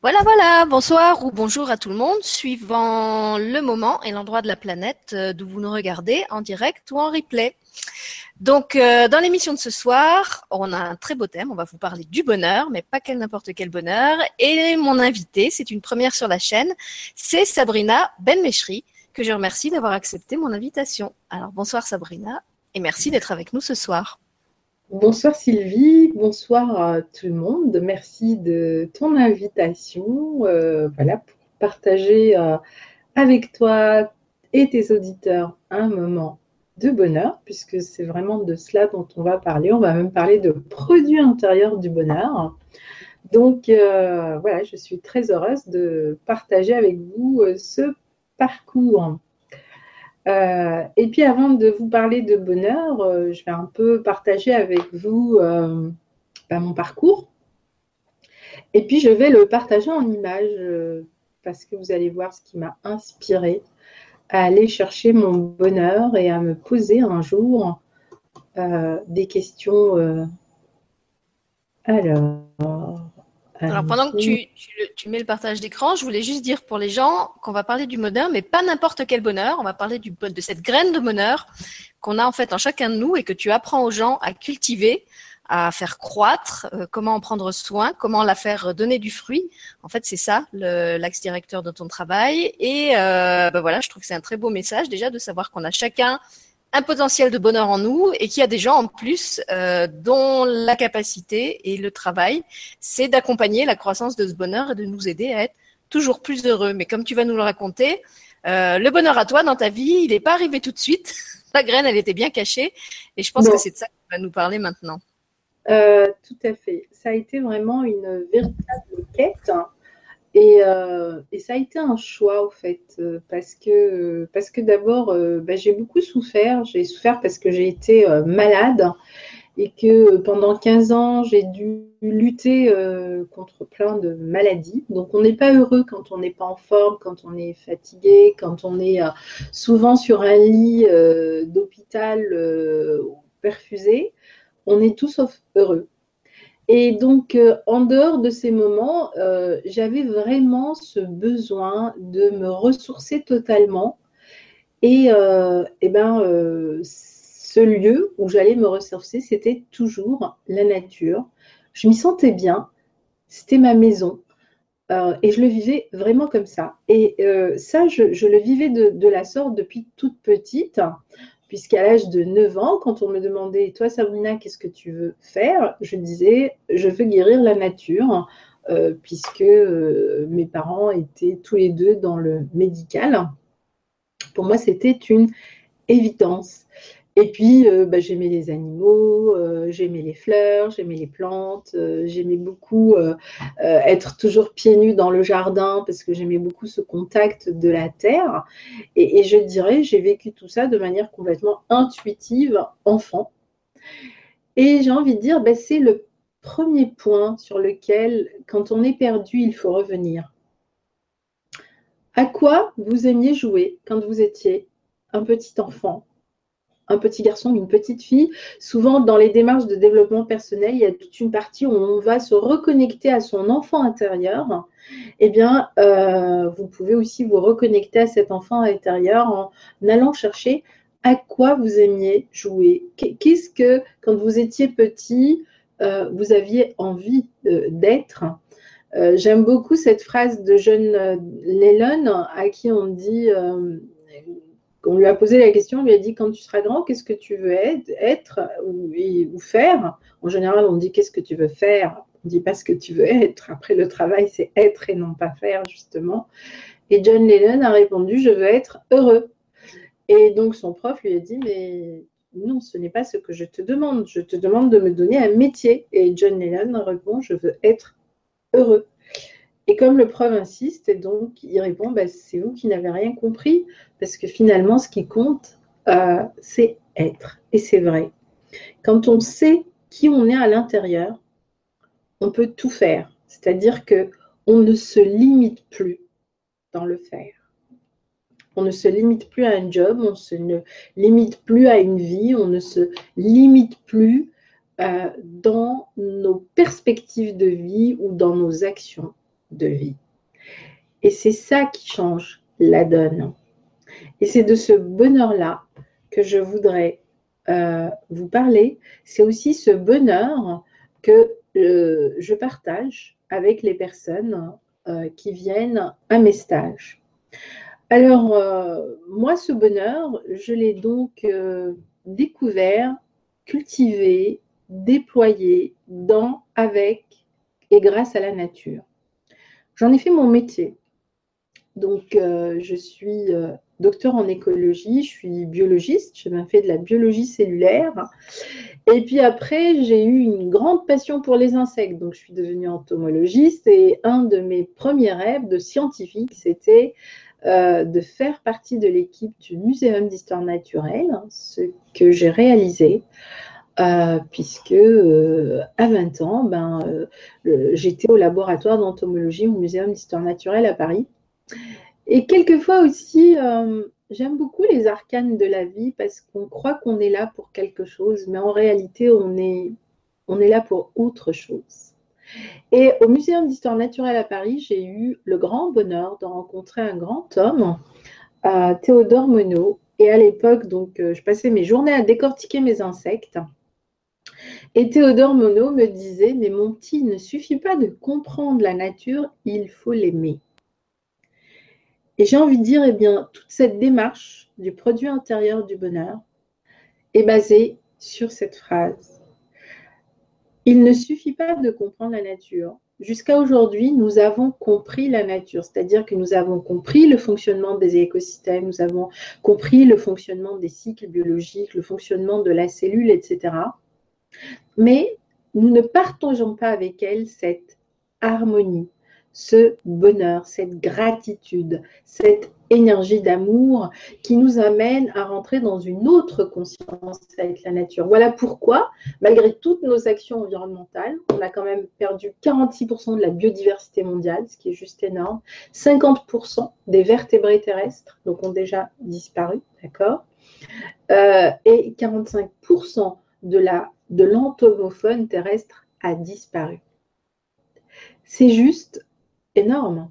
Voilà, voilà, bonsoir ou bonjour à tout le monde, suivant le moment et l'endroit de la planète euh, d'où vous nous regardez, en direct ou en replay. Donc, euh, dans l'émission de ce soir, on a un très beau thème, on va vous parler du bonheur, mais pas quel n'importe quel bonheur. Et mon invité, c'est une première sur la chaîne, c'est Sabrina Benmeshri, que je remercie d'avoir accepté mon invitation. Alors, bonsoir Sabrina, et merci d'être avec nous ce soir. Bonsoir Sylvie, bonsoir tout le monde. Merci de ton invitation euh, voilà, pour partager euh, avec toi et tes auditeurs un moment de bonheur, puisque c'est vraiment de cela dont on va parler. On va même parler de produits intérieurs du bonheur. Donc euh, voilà, je suis très heureuse de partager avec vous ce parcours. Euh, et puis avant de vous parler de bonheur, euh, je vais un peu partager avec vous euh, bah, mon parcours. Et puis je vais le partager en images parce que vous allez voir ce qui m'a inspiré à aller chercher mon bonheur et à me poser un jour des questions. alors, alors pendant que tu, tu, mets le partage d'écran, je voulais juste dire pour les gens qu'on va parler du bonheur, mais pas n'importe quel bonheur. On va parler du, de cette graine de bonheur qu'on a en fait en chacun de nous et que tu apprends aux gens à cultiver, à faire croître, euh, comment en prendre soin, comment la faire donner du fruit. En fait, c'est ça l'axe directeur de ton travail. Et euh, ben voilà, je trouve que c'est un très beau message déjà de savoir qu'on a chacun un potentiel de bonheur en nous et qu'il y a des gens en plus euh, dont la capacité et le travail, c'est d'accompagner la croissance de ce bonheur et de nous aider à être toujours plus heureux. Mais comme tu vas nous le raconter, euh, le bonheur à toi dans ta vie, il n'est pas arrivé tout de suite. La graine, elle était bien cachée. Et je pense que c'est de ça que tu vas nous parler maintenant. Euh, tout à fait. Ça a été vraiment une véritable quête. Euh, et, ça a été un choix, au fait, euh, parce que, parce que d'abord, euh, bah, j'ai beaucoup souffert. J'ai souffert parce que j'ai été malade et que pendant 15 ans, j'ai dû lutter contre plein de maladies. Donc, on n'est pas heureux quand on n'est pas en forme, quand on est fatigué, quand on est souvent sur un lit d'hôpital perfusé. On est tout sauf heureux. Et donc, euh, en dehors de ces moments, euh, j'avais vraiment ce besoin de me ressourcer totalement. Et, euh, ben, ce lieu où j'allais me ressourcer, c'était toujours la nature. Je m'y sentais bien. C'était ma maison. et je le vivais vraiment comme ça. Et ça, je, le vivais de, la sorte depuis toute petite puisqu'à l'âge de 9 ans, quand on me demandait, toi Sabrina, qu'est-ce que tu veux faire Je disais, je veux guérir la nature, euh, puisque euh, mes parents étaient tous les deux dans le médical. Pour moi, c'était une évidence. Et puis, euh, bah, j'aimais les animaux, euh, j'aimais les fleurs, j'aimais les plantes, euh, j'aimais beaucoup être toujours pieds nus dans le jardin parce que j'aimais beaucoup ce contact de la terre. Et, je dirais, j'ai vécu tout ça de manière complètement intuitive, enfant. Et j'ai envie de dire, bah, c'est le premier point sur lequel, quand on est perdu, il faut revenir. À quoi vous aimiez jouer quand vous étiez un petit enfant? Un petit garçon, une petite fille, souvent dans les démarches de développement personnel, il y a toute une partie où on va se reconnecter à son enfant intérieur. Eh bien, euh, vous pouvez aussi vous reconnecter à cet enfant intérieur en allant chercher à quoi vous aimiez jouer. Qu'est-ce que, quand vous étiez petit, euh, vous aviez envie euh, d'être? J'aime beaucoup cette phrase de jeune Lennon à qui on dit on lui a posé la question, on lui a dit quand tu seras grand, qu'est-ce que tu veux être, ou, faire? En général, on dit qu'est-ce que tu veux faire? On ne dit pas ce que tu veux être. Après, le travail, c'est être et non pas faire, justement. Et John Lennon a répondu je veux être heureux. Et donc, son prof lui a dit mais non, ce n'est pas ce que je te demande. Je te demande de me donner un métier. Et John Lennon répond je veux être heureux. Et comme le prof insiste, et donc il répond, bah, c'est vous qui n'avez rien compris, parce que finalement, ce qui compte, euh, c'est être. Et c'est vrai. Quand on sait qui on est à l'intérieur, on peut tout faire. C'est-à-dire que on ne se limite plus dans le faire. On ne se limite plus à un job, on ne se limite plus à une vie, on ne se limite plus euh, dans nos perspectives de vie ou dans nos actions de vie. Et c'est ça qui change la donne. Et c'est de ce bonheur-là que je voudrais euh, vous parler. C'est aussi ce bonheur que euh, je partage avec les personnes euh, qui viennent à mes stages. Alors, moi, ce bonheur, je l'ai donc découvert, cultivé, déployé dans, avec et grâce à la nature. J'en ai fait mon métier. Donc, euh, je suis euh, docteur en écologie, je suis biologiste, j'ai même fait de la biologie cellulaire. Et puis après, j'ai eu une grande passion pour les insectes. Donc, je suis devenue entomologiste et un de mes premiers rêves de scientifique, c'était euh, de faire partie de l'équipe du Muséum d'histoire naturelle, ce que j'ai réalisé. Puisque à 20 ans, ben, j'étais au laboratoire d'entomologie au Muséum d'histoire naturelle à Paris. Et quelquefois aussi, euh, j'aime beaucoup les arcanes de la vie parce qu'on croit qu'on est là pour quelque chose, mais en réalité, on est, on est là pour autre chose. Et au Muséum d'histoire naturelle à Paris, j'ai eu le grand bonheur de rencontrer un grand homme, euh, Théodore Monod. Et à l'époque, donc, euh, je passais mes journées à décortiquer mes insectes. Et Théodore Monod me disait, mais mon petit, il ne suffit pas de comprendre la nature, il faut l'aimer. Et j'ai envie de dire, eh bien, toute cette démarche du produit intérieur du bonheur est basée sur cette phrase. Il ne suffit pas de comprendre la nature. Jusqu'à aujourd'hui, nous avons compris la nature, c'est-à-dire que nous avons compris le fonctionnement des écosystèmes, nous avons compris le fonctionnement des cycles biologiques, le fonctionnement de la cellule, etc. Mais nous ne partageons pas avec elle cette harmonie, ce bonheur, cette gratitude, cette énergie d'amour qui nous amène à rentrer dans une autre conscience avec la nature. Voilà pourquoi, malgré toutes nos actions environnementales, on a quand même perdu 46% de la biodiversité mondiale, ce qui est juste énorme. 50% des vertébrés terrestres donc ont déjà disparu, d'accord? Euh, Et 45% de la de l'entomophone terrestre a disparu. C'est juste énorme.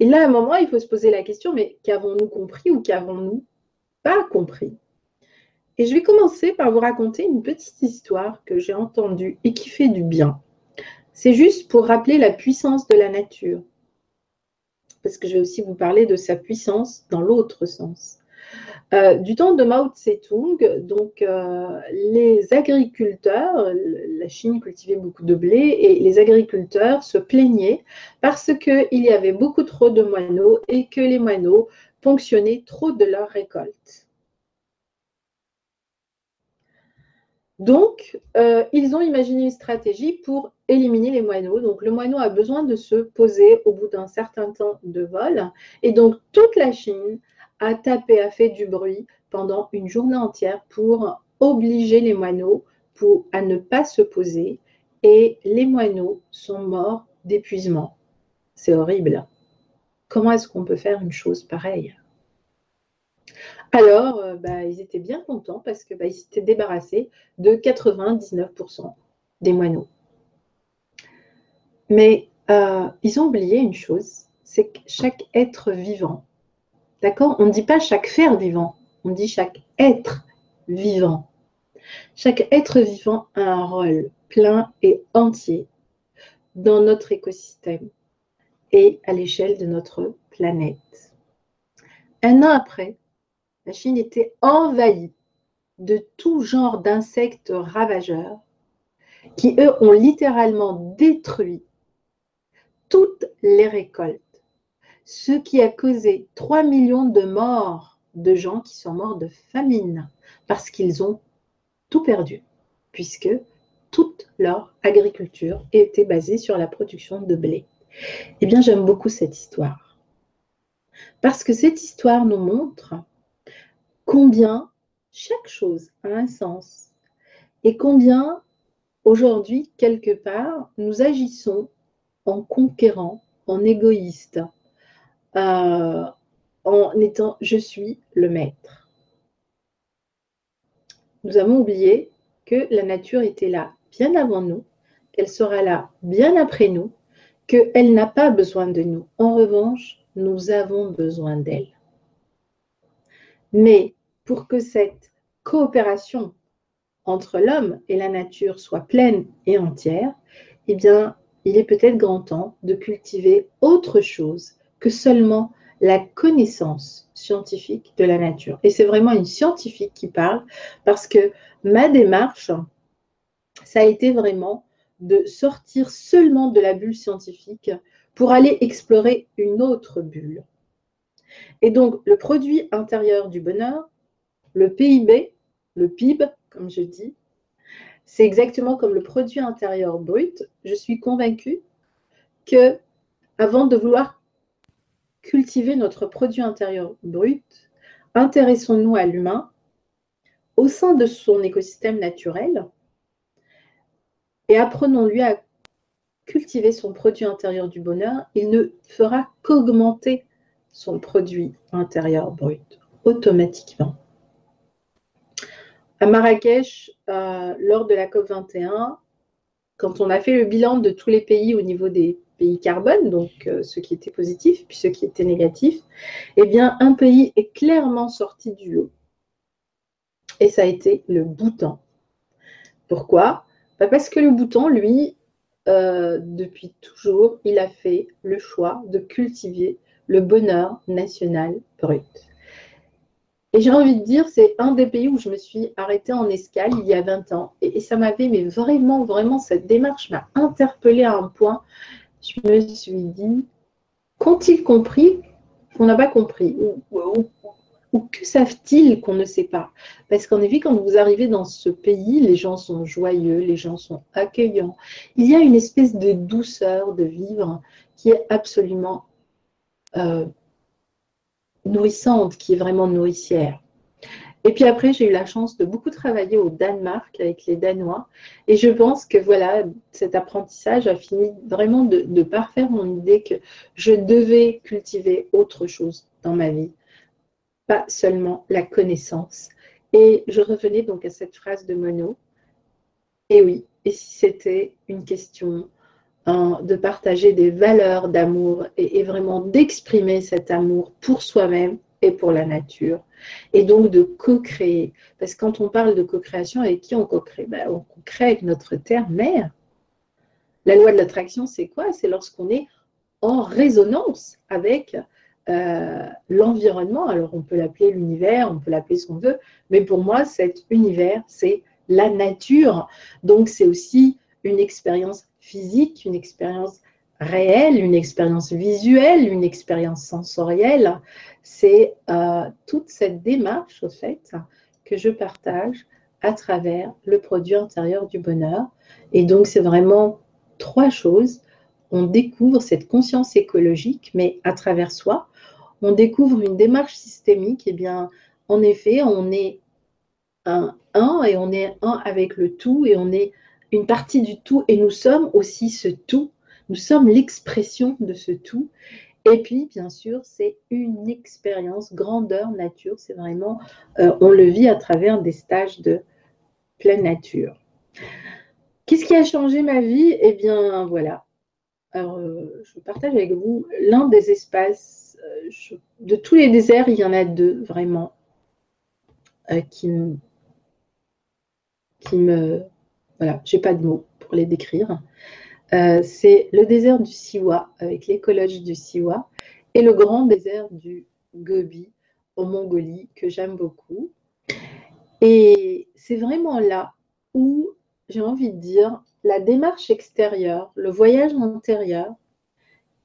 Et là, à un moment, il faut se poser la question, mais qu'avons-nous compris ou qu'avons-nous pas compris? Et je vais commencer par vous raconter une petite histoire que j'ai entendue et qui fait du bien. C'est juste pour rappeler la puissance de la nature. Parce que je vais aussi vous parler de sa puissance dans l'autre sens. Euh, du temps de Mao Tse-tung, donc euh, les agriculteurs, la Chine cultivait beaucoup de blé et les agriculteurs se plaignaient parce qu'il y avait beaucoup trop de moineaux et que les moineaux ponctionnaient trop de leur récolte. Donc, euh, ils ont imaginé une stratégie pour éliminer les moineaux. Donc, le moineau a besoin de se poser au bout d'un certain temps de vol. Et donc, toute la Chine a tapé, a fait du bruit pendant une journée entière pour obliger les moineaux à ne pas se poser et les moineaux sont morts d'épuisement. C'est horrible. Comment est-ce qu'on peut faire une chose pareille? Alors, euh, bah, ils étaient bien contents parce que bah, s'étaient débarrassés de 99% des moineaux. Mais euh, ils ont oublié une chose, c'est que chaque être vivant D'accord? On ne dit pas chaque faire vivant, on dit chaque être vivant. Chaque être vivant a un rôle plein et entier dans notre écosystème et à l'échelle de notre planète. Un an après, la Chine était envahie de tout genre d'insectes ravageurs qui, eux, ont littéralement détruit toutes les récoltes ce qui a causé 3 millions de morts de gens qui sont morts de famine parce qu'ils ont tout perdu, puisque toute leur agriculture était basée sur la production de blé. Eh bien, j'aime beaucoup cette histoire. Parce que cette histoire nous montre combien chaque chose a un sens et combien aujourd'hui, quelque part, nous agissons en conquérant, en égoïste, euh, en étant je suis le maître. Nous avons oublié que la nature était là bien avant nous, qu'elle sera là bien après nous qu'elle n'a pas besoin de nous. En revanche, nous avons besoin d'elle. Mais pour que cette coopération entre l'homme et la nature soit pleine et entière, eh bien, il est peut-être grand temps de cultiver autre chose seulement la connaissance scientifique de la nature. Et c'est vraiment une scientifique qui parle parce que ma démarche, ça a été vraiment de sortir seulement de la bulle scientifique pour aller explorer une autre bulle. Et donc, le produit intérieur du bonheur, le PIB, le PIB, comme je dis, c'est exactement comme le produit intérieur brut. Je suis convaincue que avant de vouloir cultiver notre produit intérieur brut, intéressons-nous à l'humain au sein de son écosystème naturel et apprenons-lui à cultiver son produit intérieur du bonheur. Il ne fera qu'augmenter son produit intérieur brut automatiquement. À Marrakech, euh, lors de la COP 21, quand on a fait le bilan de tous les pays au niveau des pays carbone, donc euh, ceux qui étaient positifs puis ceux qui étaient négatifs, eh bien, un pays est clairement sorti du lot. Et ça a été le Bhoutan. Pourquoi? Bah, Parce que le Bhoutan, lui, euh, depuis toujours, il a fait le choix de cultiver le bonheur national brut. Et j'ai envie de dire, c'est un des pays où je me suis arrêtée en escale il y a 20 ans. Et, ça m'avait, mais vraiment, vraiment, cette démarche m'a interpellée à un point. Je me suis dit, qu'ont-ils compris qu'on n'a pas compris ou, que savent-ils qu'on ne sait pas? Parce qu'en effet, quand vous arrivez dans ce pays, les gens sont joyeux, les gens sont accueillants. Il y a une espèce de douceur de vivre qui est absolument euh, nourrissante, qui est vraiment nourricière. Et puis après, j'ai eu la chance de beaucoup travailler au Danemark avec les Danois. Et je pense que voilà, cet apprentissage a fini vraiment de, parfaire mon idée que je devais cultiver autre chose dans ma vie, pas seulement la connaissance. Et je revenais donc à cette phrase de Monod. Et oui, et si c'était une question Hein, de partager des valeurs d'amour et, vraiment d'exprimer cet amour pour soi-même pour la nature. Et donc de co-créer. Parce que quand on parle de co-création, avec qui on co-crée? Ben, On co-crée avec notre terre-mère. La loi de l'attraction, c'est quoi? C'est lorsqu'on est en résonance avec euh, l'environnement. Alors on peut l'appeler l'univers, on peut l'appeler ce qu'on veut, mais pour moi, cet univers, c'est la nature. Donc c'est aussi une expérience physique, une expérience réelle, une expérience visuelle, une expérience sensorielle. C'est euh, toute cette démarche, au fait, que je partage à travers le produit intérieur du bonheur. Et donc, c'est vraiment trois choses. On découvre cette conscience écologique, mais à travers soi. On découvre une démarche systémique. Eh bien, en effet, on est un, un et on est un avec le tout et on est une partie du tout et nous sommes aussi ce tout. Nous sommes l'expression de ce tout. Et puis, bien sûr, c'est une expérience grandeur nature. C'est vraiment, euh, on le vit à travers des stages de pleine nature. Qu'est-ce qui a changé ma vie? Eh bien, voilà. Alors, euh, je partage avec vous l'un des espaces. Euh, de tous les déserts, il y en a deux vraiment qui, qui me voilà, j'ai pas de mots pour les décrire. Euh, c'est le désert du Siwa avec l'écologie du Siwa et le grand désert du Gobi en Mongolie que j'aime beaucoup. Et c'est vraiment là où j'ai envie de dire la démarche extérieure, le voyage intérieur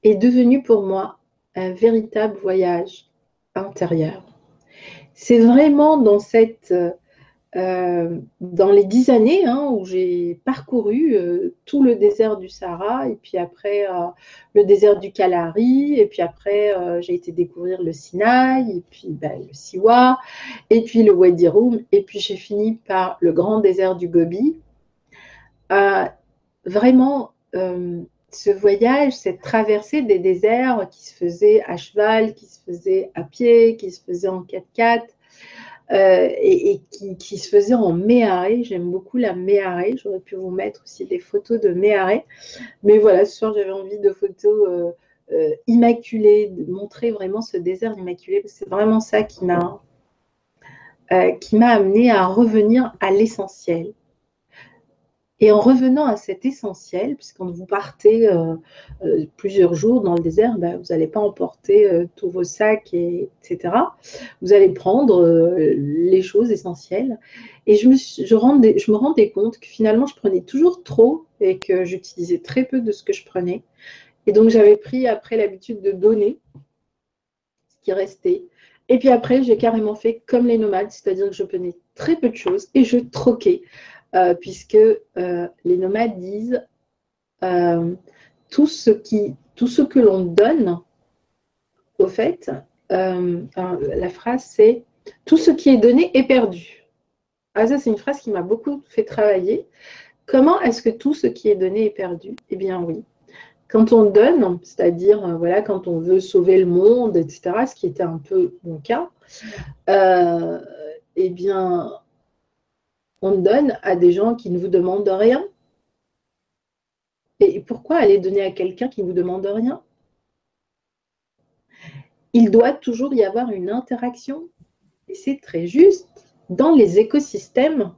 est devenu pour moi un véritable voyage intérieur. C'est vraiment dans cette euh, dans les dix années hein, où j'ai parcouru euh, tout le désert du Sahara, et puis après euh, le désert du Kalahari, et puis après j'ai été découvrir le Sinaï, et puis ben, le Siwa, et puis le Wadi Rum, et puis j'ai fini par le grand désert du Gobi. vraiment, ce voyage, cette traversée des déserts qui se faisait à cheval, qui se faisait à pied, qui se faisait en 4x4, euh, et, qui, se faisait en méharé. J'aime beaucoup la méharé. J'aurais pu vous mettre aussi des photos de méharé. Mais voilà, ce soir, j'avais envie de photos euh, immaculées, de montrer vraiment ce désert immaculé. C'est vraiment ça qui m'a qui m'a amené à revenir à l'essentiel. Et en revenant à cet essentiel, puisqu'on vous partez euh, euh, plusieurs jours dans le désert, ben, vous n'allez pas emporter euh, tous vos sacs, et, etc. Vous allez prendre les choses essentielles. Et je me, je, je me rendais compte que finalement, je prenais toujours trop et que j'utilisais très peu de ce que je prenais. Et donc, j'avais pris après l'habitude de donner ce qui restait. Et puis après, j'ai carrément fait comme les nomades, c'est-à-dire que je prenais très peu de choses et je troquais. Euh, puisque euh, les nomades disent euh, tout, ce qui, tout ce que l'on donne, au fait, la phrase c'est tout ce qui est donné est perdu. Ah, ça, c'est une phrase qui m'a beaucoup fait travailler. Comment est-ce que tout ce qui est donné est perdu? Eh bien, oui. Quand on donne, c'est-à-dire voilà, quand on veut sauver le monde, etc., ce qui était un peu mon cas, eh bien, on donne à des gens qui ne vous demandent rien. Et pourquoi aller donner à quelqu'un qui ne vous demande rien? Il doit toujours y avoir une interaction. Et c'est très juste. Dans les écosystèmes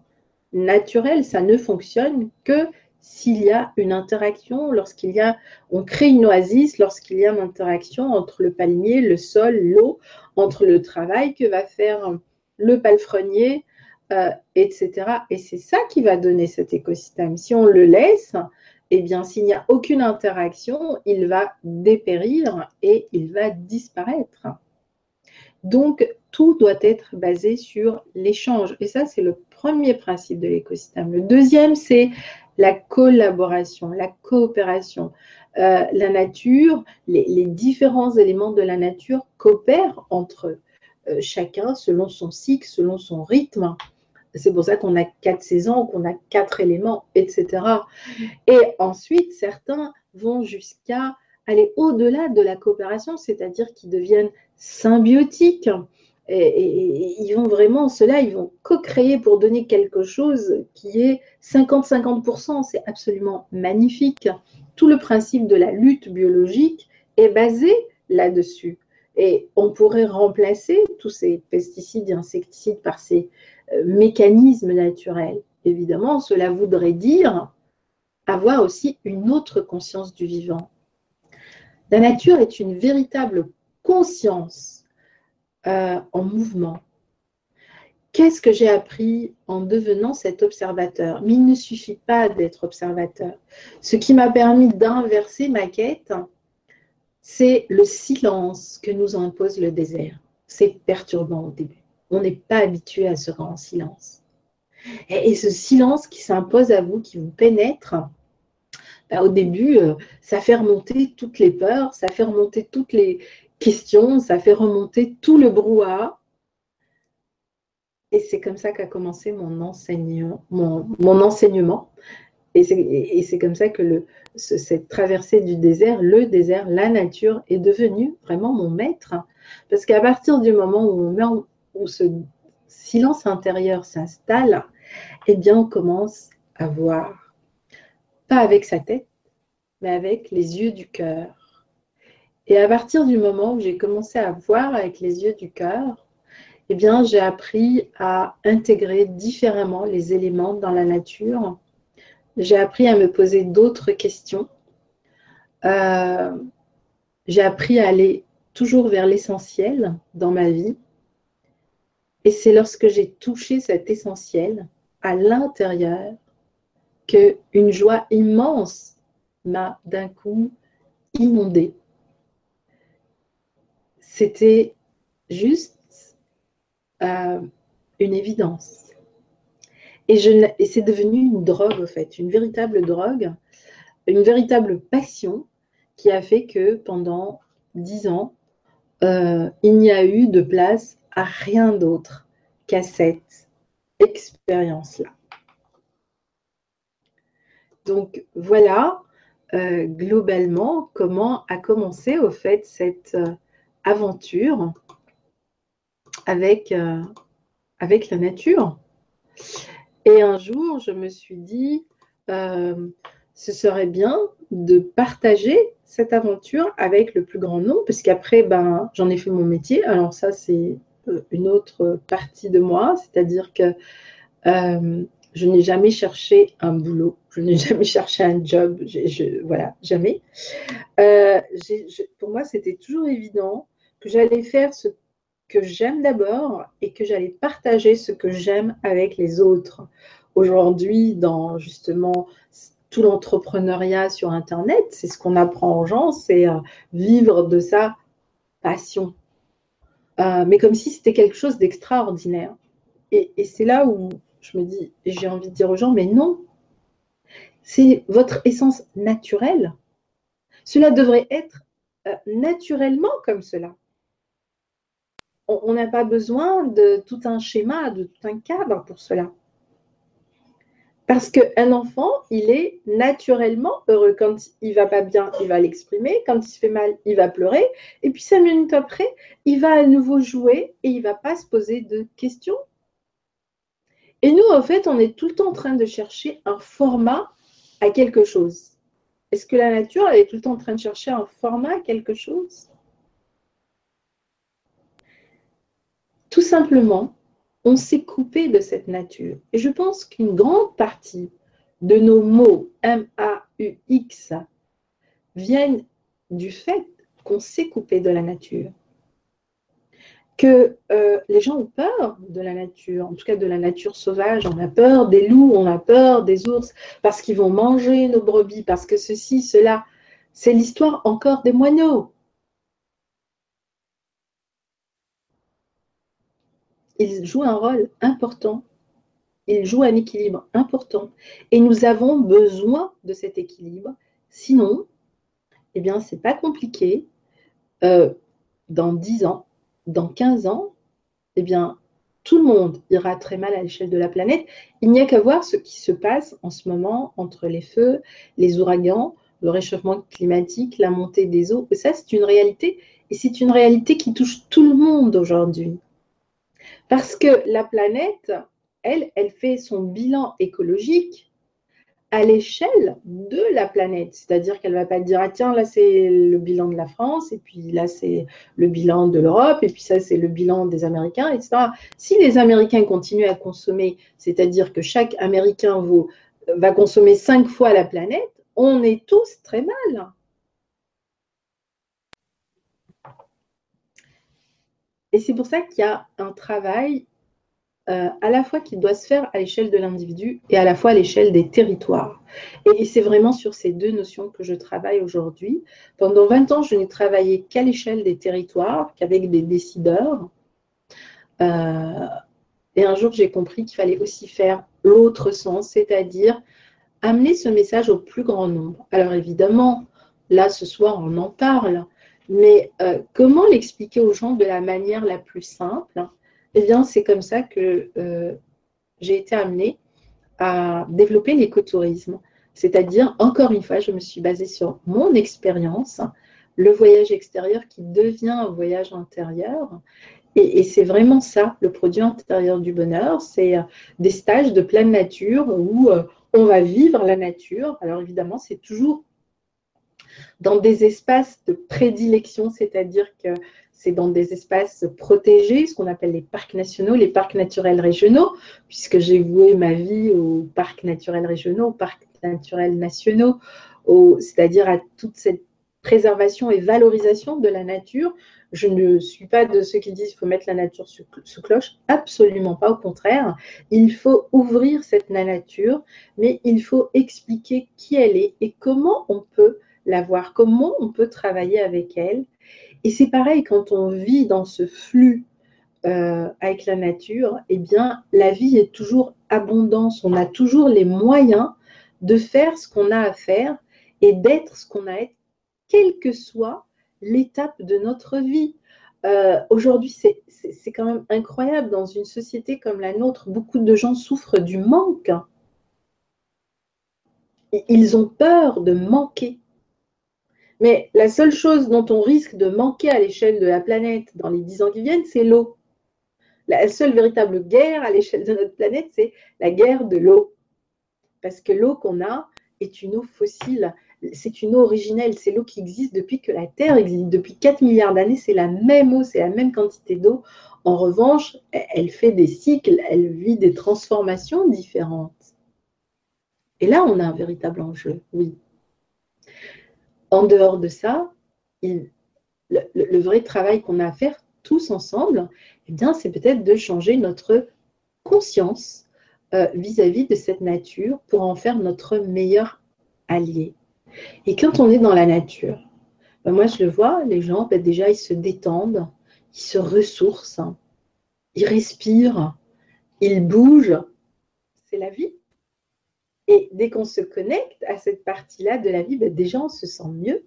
naturels, ça ne fonctionne que s'il y a une interaction, lorsqu'il y a, on crée une oasis, lorsqu'il y a une interaction entre le palmier, le sol, l'eau, entre le travail que va faire le palefrenier, euh, etc. Et c'est ça qui va donner cet écosystème. Si on le laisse, eh bien, s'il n'y a aucune interaction, il va dépérir et il va disparaître. Donc, tout doit être basé sur l'échange. Et ça, c'est le premier principe de l'écosystème. Le deuxième, c'est la collaboration, la coopération. Euh, la nature, les, différents éléments de la nature coopèrent entre eux, chacun selon son cycle, selon son rythme. C'est pour ça qu'on a quatre saisons, qu'on a quatre éléments, etc. Et ensuite, certains vont jusqu'à aller au-delà de la coopération, c'est-à-dire qu'ils deviennent symbiotiques. Et, ils vont vraiment, cela, ils vont co-créer pour donner quelque chose qui est 50-50%. C'est absolument magnifique. Tout le principe de la lutte biologique est basé là-dessus. Et on pourrait remplacer tous ces pesticides et insecticides par ces mécanisme naturel. Évidemment, cela voudrait dire avoir aussi une autre conscience du vivant. La nature est une véritable conscience euh, en mouvement. Qu'est-ce que j'ai appris en devenant cet observateur? Mais il ne suffit pas d'être observateur. Ce qui m'a permis d'inverser ma quête, c'est le silence que nous impose le désert. C'est perturbant au début on n'est pas habitué à ce grand silence. Et, ce silence qui s'impose à vous, qui vous pénètre, bah, au début, euh, ça fait remonter toutes les peurs, ça fait remonter toutes les questions, ça fait remonter tout le brouhaha. Et c'est comme ça qu'a commencé mon enseignement. Et c'est comme ça que cette traversée du désert, le désert, la nature est devenue vraiment mon maître. Parce qu'à partir du moment où on met où ce silence intérieur s'installe, eh bien, on commence à voir, pas avec sa tête, mais avec les yeux du cœur. Et à partir du moment où j'ai commencé à voir avec les yeux du cœur, eh bien, j'ai appris à intégrer différemment les éléments dans la nature. J'ai appris à me poser d'autres questions. Euh, j'ai appris à aller toujours vers l'essentiel dans ma vie. Et c'est lorsque j'ai touché cet essentiel à l'intérieur que une joie immense m'a d'un coup inondée. C'était juste euh, une évidence. Et, c'est devenu une drogue, en fait, une véritable drogue, une véritable passion qui a fait que pendant dix ans, euh, il n'y a eu de place à rien d'autre qu'à cette expérience-là. Donc voilà euh, globalement comment a commencé au fait cette euh, aventure avec, euh, avec la nature. Et un jour, je me suis dit, ce serait bien de partager cette aventure avec le plus grand nombre, puisqu'après, ben, j'en ai fait mon métier. Alors ça, c'est une autre partie de moi, c'est-à-dire que euh, je n'ai jamais cherché un boulot, je n'ai jamais cherché un job, je, voilà, jamais. pour moi, c'était toujours évident que j'allais faire ce que j'aime d'abord et que j'allais partager ce que j'aime avec les autres. Aujourd'hui, dans justement tout l'entrepreneuriat sur Internet, c'est ce qu'on apprend aux gens, c'est euh, vivre de sa passion. Euh, mais comme si c'était quelque chose d'extraordinaire. Et, c'est là où je me dis, j'ai envie de dire aux gens, mais non, c'est votre essence naturelle. Cela devrait être euh, naturellement comme cela on n'a pas besoin de tout un schéma, de tout un cadre pour cela. Parce qu'un enfant, il est naturellement heureux. Quand il va pas bien, il va l'exprimer. Quand il se fait mal, il va pleurer. Et puis cinq minutes après, il va à nouveau jouer et il va pas se poser de questions. Et nous, en fait, on est tout le temps en train de chercher un format à quelque chose. Est-ce que la nature, elle est tout le temps en train de chercher un format à quelque chose? Tout simplement, on s'est coupé de cette nature. Et je pense qu'une grande partie de nos mots M-A-U-X viennent du fait qu'on s'est coupé de la nature. Que euh, les gens ont peur de la nature, en tout cas de la nature sauvage. On a peur des loups, on a peur des ours, parce qu'ils vont manger nos brebis, parce que ceci, cela. C'est l'histoire encore des moineaux. Il joue un rôle important. Il joue un équilibre important. Et nous avons besoin de cet équilibre. Sinon, eh bien, c'est pas compliqué. Euh, dans 10 ans, dans 15 ans, eh bien, tout le monde ira très mal à l'échelle de la planète. Il n'y a qu'à voir ce qui se passe en ce moment entre les feux, les ouragans, le réchauffement climatique, la montée des eaux. ça, c'est une réalité. Et c'est une réalité qui touche tout le monde aujourd'hui. Parce que la planète, elle, elle fait son bilan écologique à l'échelle de la planète. C'est-à-dire qu'elle ne va pas dire, ah tiens, là c'est le bilan de la France, et puis là c'est le bilan de l'Europe, et puis ça c'est le bilan des Américains, etc. Si les Américains continuent à consommer, c'est-à-dire que chaque Américain va consommer cinq fois la planète, on est tous très mal. Et c'est pour ça qu'il y a un travail euh, à la fois qui doit se faire à l'échelle de l'individu et à la fois à l'échelle des territoires. Et, c'est vraiment sur ces deux notions que je travaille aujourd'hui. Pendant 20 ans, je n'ai travaillé qu'à l'échelle des territoires, qu'avec des décideurs. Euh, et un jour, j'ai compris qu'il fallait aussi faire l'autre sens, c'est-à-dire amener ce message au plus grand nombre. Alors évidemment, là, ce soir, on en parle, mais euh, comment l'expliquer aux gens de la manière la plus simple? Eh bien, c'est comme ça que euh, j'ai été amenée à développer l'écotourisme. C'est-à-dire, encore une fois, je me suis basée sur mon expérience, le voyage extérieur qui devient un voyage intérieur. Et, c'est vraiment ça, le produit intérieur du bonheur. C'est euh, des stages de pleine nature où on va vivre la nature. Alors évidemment, c'est toujours dans des espaces de prédilection, c'est-à-dire que c'est dans des espaces protégés, ce qu'on appelle les parcs nationaux, les parcs naturels régionaux, puisque j'ai voué ma vie aux parcs naturels régionaux, aux parcs naturels nationaux, c'est-à-dire à toute cette préservation et valorisation de la nature. Je ne suis pas de ceux qui disent qu'il faut mettre la nature sous, cloche, absolument pas, au contraire. Il faut ouvrir cette nature, mais il faut expliquer qui elle est et comment on peut la voir, comment on peut travailler avec elle. Et c'est pareil quand on vit dans ce flux euh, avec la nature, eh bien, la vie est toujours abondance. On a toujours les moyens de faire ce qu'on a à faire et d'être ce qu'on a à être, quelle que soit l'étape de notre vie. Euh, aujourd'hui, c'est quand même incroyable dans une société comme la nôtre. Beaucoup de gens souffrent du manque. Ils ont peur de manquer. Mais la seule chose dont on risque de manquer à l'échelle de la planète dans les dix ans qui viennent, c'est l'eau. la seule véritable guerre à l'échelle de notre planète, c'est la guerre de l'eau. Parce que l'eau qu'on a est une eau fossile. C'est une eau originelle. C'est l'eau qui existe depuis que la Terre existe. Depuis 4 milliards d'années, c'est la même eau, c'est la même quantité d'eau. En revanche, elle fait des cycles, elle vit des transformations différentes. Et là, on a un véritable enjeu, oui. En dehors de ça, le, vrai travail qu'on a à faire tous ensemble, eh bien, c'est peut-être de changer notre conscience euh, vis-à-vis de cette nature pour en faire notre meilleur allié. Et quand on est dans la nature, ben moi je le vois, les gens, ben déjà ils se détendent, ils se ressourcent, ils respirent, ils bougent. C'est la vie. Et dès qu'on se connecte à cette partie-là de la vie, ben déjà on se sent mieux.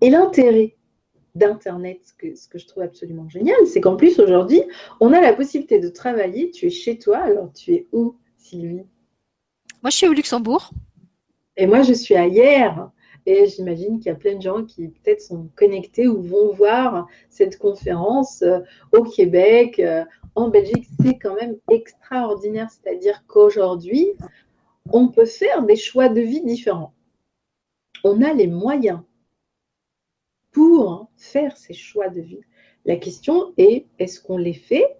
Et l'intérêt d'Internet, ce que, ce que, je trouve absolument génial, c'est qu'en plus aujourd'hui, on a la possibilité de travailler. Tu es chez toi, alors tu es où, Sylvie? Moi, je suis au Luxembourg. Et moi, je suis à Hier. Et j'imagine qu'il y a plein de gens qui peut-être sont connectés ou vont voir cette conférence euh, au Québec, euh, en Belgique. C'est quand même extraordinaire. C'est-à-dire qu'aujourd'hui, on peut faire des choix de vie différents. On a les moyens pour faire ces choix de vie. La question est, est-ce qu'on les fait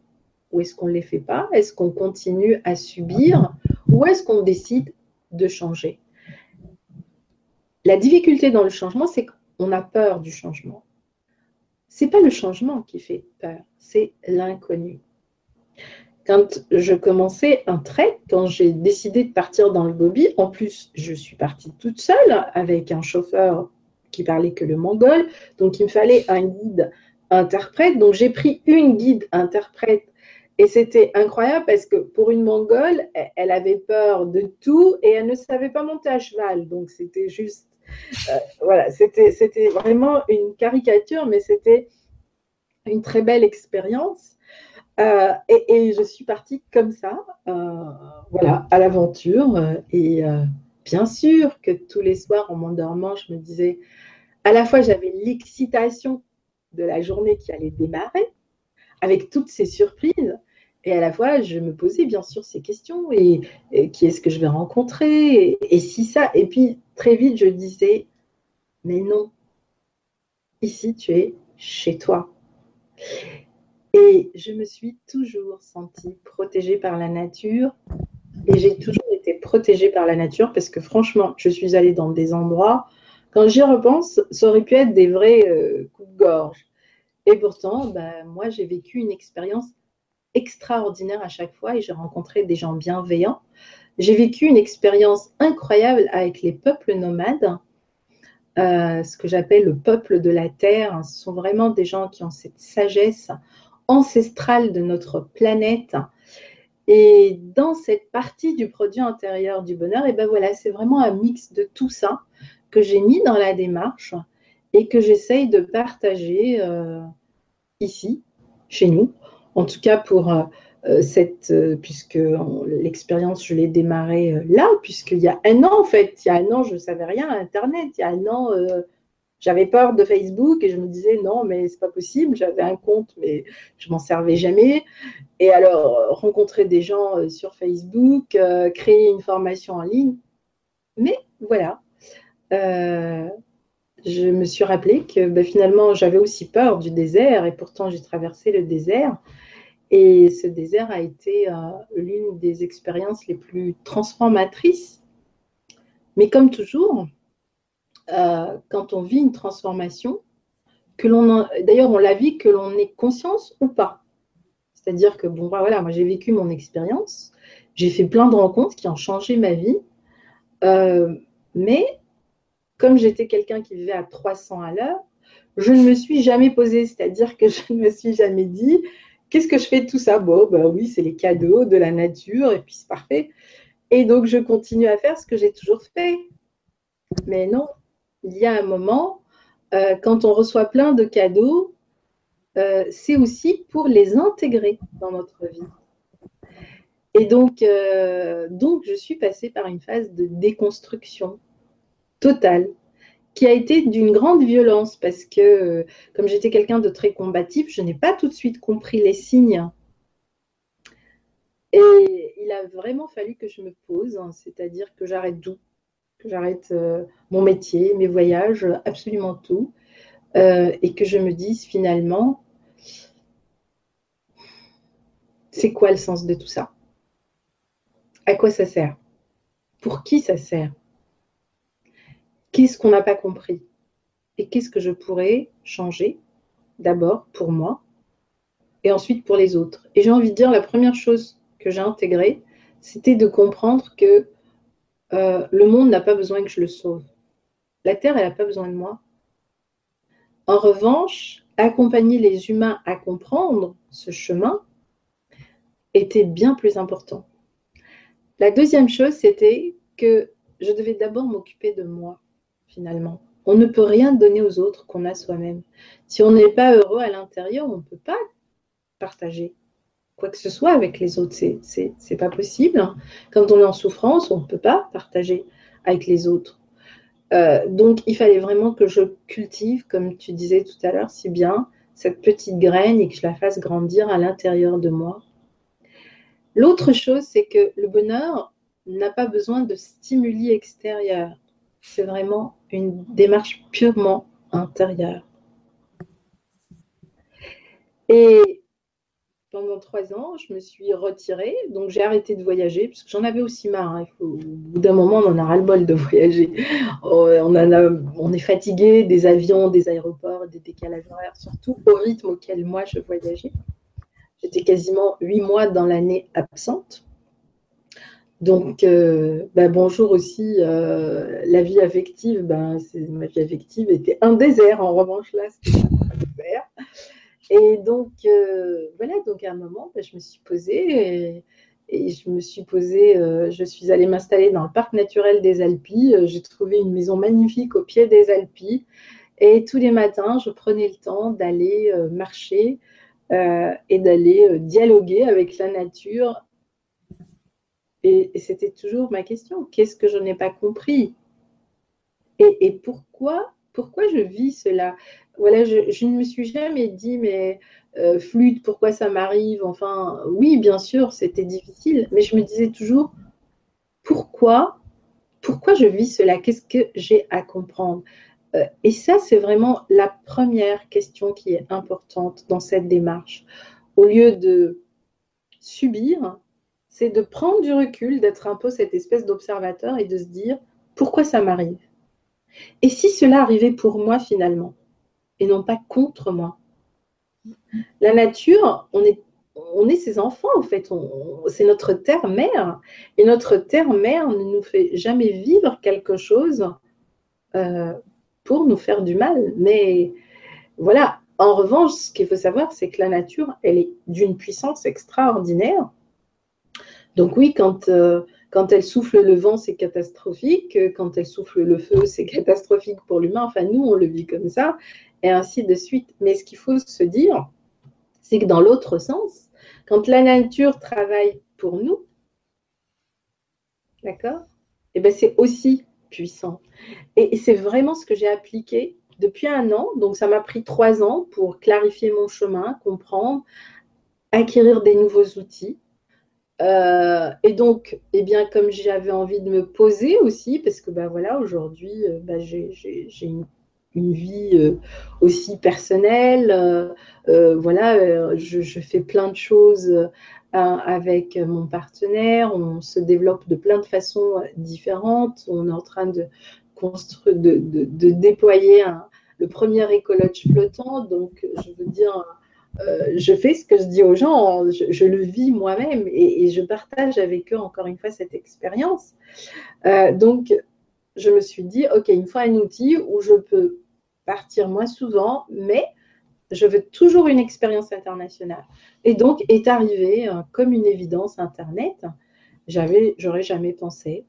ou est-ce qu'on ne les fait pas? Est-ce qu'on continue à subir ou est-ce qu'on décide de changer? La difficulté dans le changement, c'est qu'on a peur du changement. Ce n'est pas le changement qui fait peur, c'est l'inconnu. Quand je commençais un trek, quand j'ai décidé de partir dans le Gobi, en plus, je suis partie toute seule avec un chauffeur qui parlait que le mongol. Donc, il me fallait un guide interprète. Donc, j'ai pris une guide interprète et c'était incroyable parce que pour une mongole, elle avait peur de tout et elle ne savait pas monter à cheval. Donc, c'était juste. Euh, voilà, c'était vraiment une caricature, mais c'était une très belle expérience. Euh, et, je suis partie comme ça, euh, voilà, à l'aventure. Et bien sûr que tous les soirs, en m'endormant, je me disais, à la fois j'avais l'excitation de la journée qui allait démarrer, avec toutes ces surprises, et à la fois je me posais bien sûr ces questions, et, qui est-ce que je vais rencontrer, et, si ça, et puis très vite je disais, mais non, ici tu es chez toi. Et je me suis toujours sentie protégée par la nature, et j'ai toujours été protégée par la nature, parce que franchement, je suis allée dans des endroits quand j'y repense, ça aurait pu être des vrais euh, coups de gorge. Et pourtant, ben, moi, j'ai vécu une expérience extraordinaire à chaque fois et j'ai rencontré des gens bienveillants. J'ai vécu une expérience incroyable avec les peuples nomades, euh, ce que j'appelle le peuple de la Terre. Ce sont vraiment des gens qui ont cette sagesse ancestrale de notre planète. Et dans cette partie du produit intérieur du bonheur, et ben voilà, c'est vraiment un mix de tout ça que j'ai mis dans la démarche et que j'essaye de partager euh, ici, chez nous. En tout cas pour euh, euh, cette, puisque l'expérience, je l'ai démarrée là, puisqu'il y a un an, en fait, il y a un an, je ne savais rien à Internet. Il y a un an, j'avais peur de Facebook et je me disais non, mais c'est pas possible. J'avais un compte, mais je m'en servais jamais. Et alors, rencontrer des gens sur Facebook, créer une formation en ligne. Mais voilà, euh, je me suis rappelé que bah, finalement, j'avais aussi peur du désert et pourtant j'ai traversé le désert. Et ce désert a été euh, l'une des expériences les plus transformatrices. Mais comme toujours, euh, quand on vit une transformation, que l'on d'ailleurs on la vit que l'on ait conscience ou pas. C'est-à-dire que bon voilà, moi j'ai vécu mon expérience, j'ai fait plein de rencontres qui ont changé ma vie, mais comme j'étais quelqu'un qui vivait à 300 à l'heure, je ne me suis jamais posée, c'est-à-dire que je ne me suis jamais dit, qu'est-ce que je fais de tout ça? Bon, ben oui, c'est les cadeaux de la nature, et puis c'est parfait. Et donc, je continue à faire ce que j'ai toujours fait. Mais non, il y a un moment, euh, quand on reçoit plein de cadeaux, euh, c'est aussi pour les intégrer dans notre vie. Et donc, euh, donc, je suis passée par une phase de déconstruction totale. qui a été d'une grande violence parce que, comme j'étais quelqu'un de très combatif, je n'ai pas tout de suite compris les signes. Et il a vraiment fallu que je me pose, hein, c'est-à-dire que j'arrête tout, j'arrête euh, mon métier, mes voyages, absolument tout, euh, et que je me dise finalement, c'est quoi le sens de tout ça? À quoi ça sert? Pour qui ça sert? Qu'est-ce qu'on n'a pas compris? Et qu'est-ce que je pourrais changer D'abord pour moi et ensuite pour les autres? Et j'ai envie de dire, la première chose que j'ai intégrée, c'était de comprendre que euh, le monde n'a pas besoin que je le sauve. La Terre, elle n'a pas besoin de moi. En revanche, accompagner les humains à comprendre ce chemin était bien plus important. La deuxième chose, c'était que je devais d'abord m'occuper de moi, finalement. On ne peut rien donner aux autres qu'on a soi-même. Si on n'est pas heureux à l'intérieur, on ne peut pas partager quoi que ce soit avec les autres. C'est, c'est, pas possible. Quand on est en souffrance, on ne peut pas partager avec les autres. Euh, donc, il fallait vraiment que je cultive, comme tu disais tout à l'heure, si bien, cette petite graine et que je la fasse grandir à l'intérieur de moi. L'autre chose, c'est que le bonheur n'a pas besoin de stimuli extérieurs. C'est vraiment une démarche purement intérieure. Et pendant trois ans, je me suis retirée, donc j'ai arrêté de voyager, parce que j'en avais aussi marre. Hein. au bout d'un moment, on en a ras-le-bol de voyager. On, on est fatigué des avions, des aéroports, des décalages horaires, surtout au rythme auquel moi je voyageais. J'étais quasiment huit mois dans l'année absente. Donc, euh, bah, bonjour aussi, euh, la vie affective, ben, ma vie affective était un désert. En revanche, là, c'était un désert. Et donc, euh, voilà, donc à un moment, ben, je me suis posée et, je me suis posée, euh, je suis allée m'installer dans le parc naturel des Alpes. Euh, j'ai trouvé une maison magnifique au pied des Alpes. Et tous les matins, je prenais le temps d'aller marcher et d'aller dialoguer avec la nature. Et, c'était toujours ma question, qu'est-ce que je n'ai pas compris? Et, et pourquoi pourquoi je vis cela? Voilà, je, ne me suis jamais dit, mais euh, flûte, pourquoi ça m'arrive Enfin, oui, bien sûr, c'était difficile, mais je me disais toujours, pourquoi Pourquoi je vis cela? Qu'est-ce que j'ai à comprendre? Euh, Et ça, c'est vraiment la première question qui est importante dans cette démarche. Au lieu de subir, c'est de prendre du recul, d'être un peu cette espèce d'observateur et de se dire, pourquoi ça m'arrive? Et si cela arrivait pour moi finalement et non pas contre moi. La nature, on est, ses enfants en fait, c'est notre terre-mère et notre terre-mère ne nous fait jamais vivre quelque chose euh, pour nous faire du mal. Mais voilà, en revanche, ce qu'il faut savoir, c'est que la nature, elle est d'une puissance extraordinaire. Donc oui, quand, euh, quand elle souffle le vent, c'est catastrophique. Quand elle souffle le feu, c'est catastrophique pour l'humain. Enfin, nous, on le vit comme ça et ainsi de suite. Mais ce qu'il faut se dire, c'est que dans l'autre sens, quand la nature travaille pour nous, d'accord eh bien c'est aussi puissant. Et c'est vraiment ce que j'ai appliqué depuis un an. Donc ça m'a pris trois ans pour clarifier mon chemin, comprendre, acquérir des nouveaux outils. Euh, et donc, eh bien, comme j'avais envie de me poser aussi, parce que ben voilà, aujourd'hui, euh, ben, j'ai une une vie euh, aussi personnelle. Voilà, je, fais plein de choses avec mon partenaire. On se développe de plein de façons différentes. On est en train de construire, de, déployer le premier écologe flottant. Donc, je veux dire, je fais ce que je dis aux gens, je, le vis moi-même et, je partage avec eux encore une fois cette expérience. donc, je me suis dit, OK, il me faut un outil où je peux partir moins souvent, mais je veux toujours une expérience internationale. Et donc est arrivé euh, comme une évidence Internet. J'aurais jamais pensé.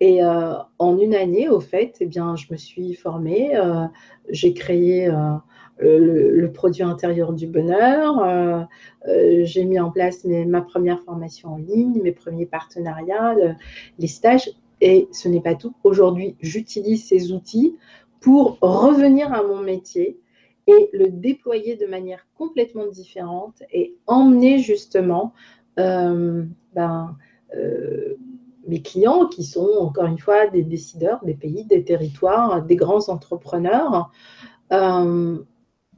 Et euh, en une année, au fait, eh bien, je me suis formée. Euh, j'ai créé le, produit intérieur du bonheur. j'ai mis en place ma première formation en ligne, mes premiers partenariats, les stages. Et ce n'est pas tout. Aujourd'hui, j'utilise ces outils pour revenir à mon métier et le déployer de manière complètement différente et emmener justement euh, ben, euh, mes clients qui sont encore une fois des décideurs des pays, des territoires, des grands entrepreneurs euh,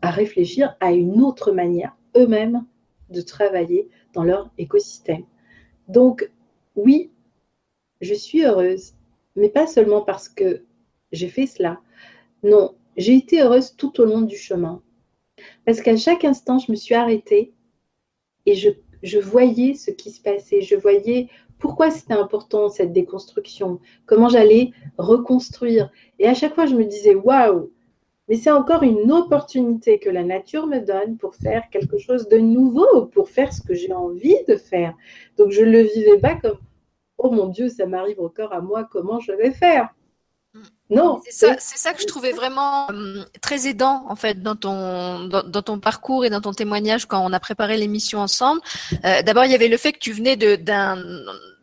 à réfléchir à une autre manière eux-mêmes de travailler dans leur écosystème. Donc oui, je suis heureuse, mais pas seulement parce que j'ai fait cela. Non, j'ai été heureuse tout au long du chemin. Parce qu'à chaque instant, je me suis arrêtée et je, voyais ce qui se passait. Je voyais pourquoi c'était important cette déconstruction, comment j'allais reconstruire. Et à chaque fois, je me disais, waouh, mais c'est encore une opportunité que la nature me donne pour faire quelque chose de nouveau, pour faire ce que j'ai envie de faire. Donc, je ne le vivais pas comme, oh mon Dieu, ça m'arrive encore à moi, comment je vais faire? Non. C'est ça, que je trouvais vraiment euh, très aidant en fait dans ton dans, ton parcours et dans ton témoignage quand on a préparé l'émission ensemble. Euh, d'abord, il y avait le fait que tu venais d'un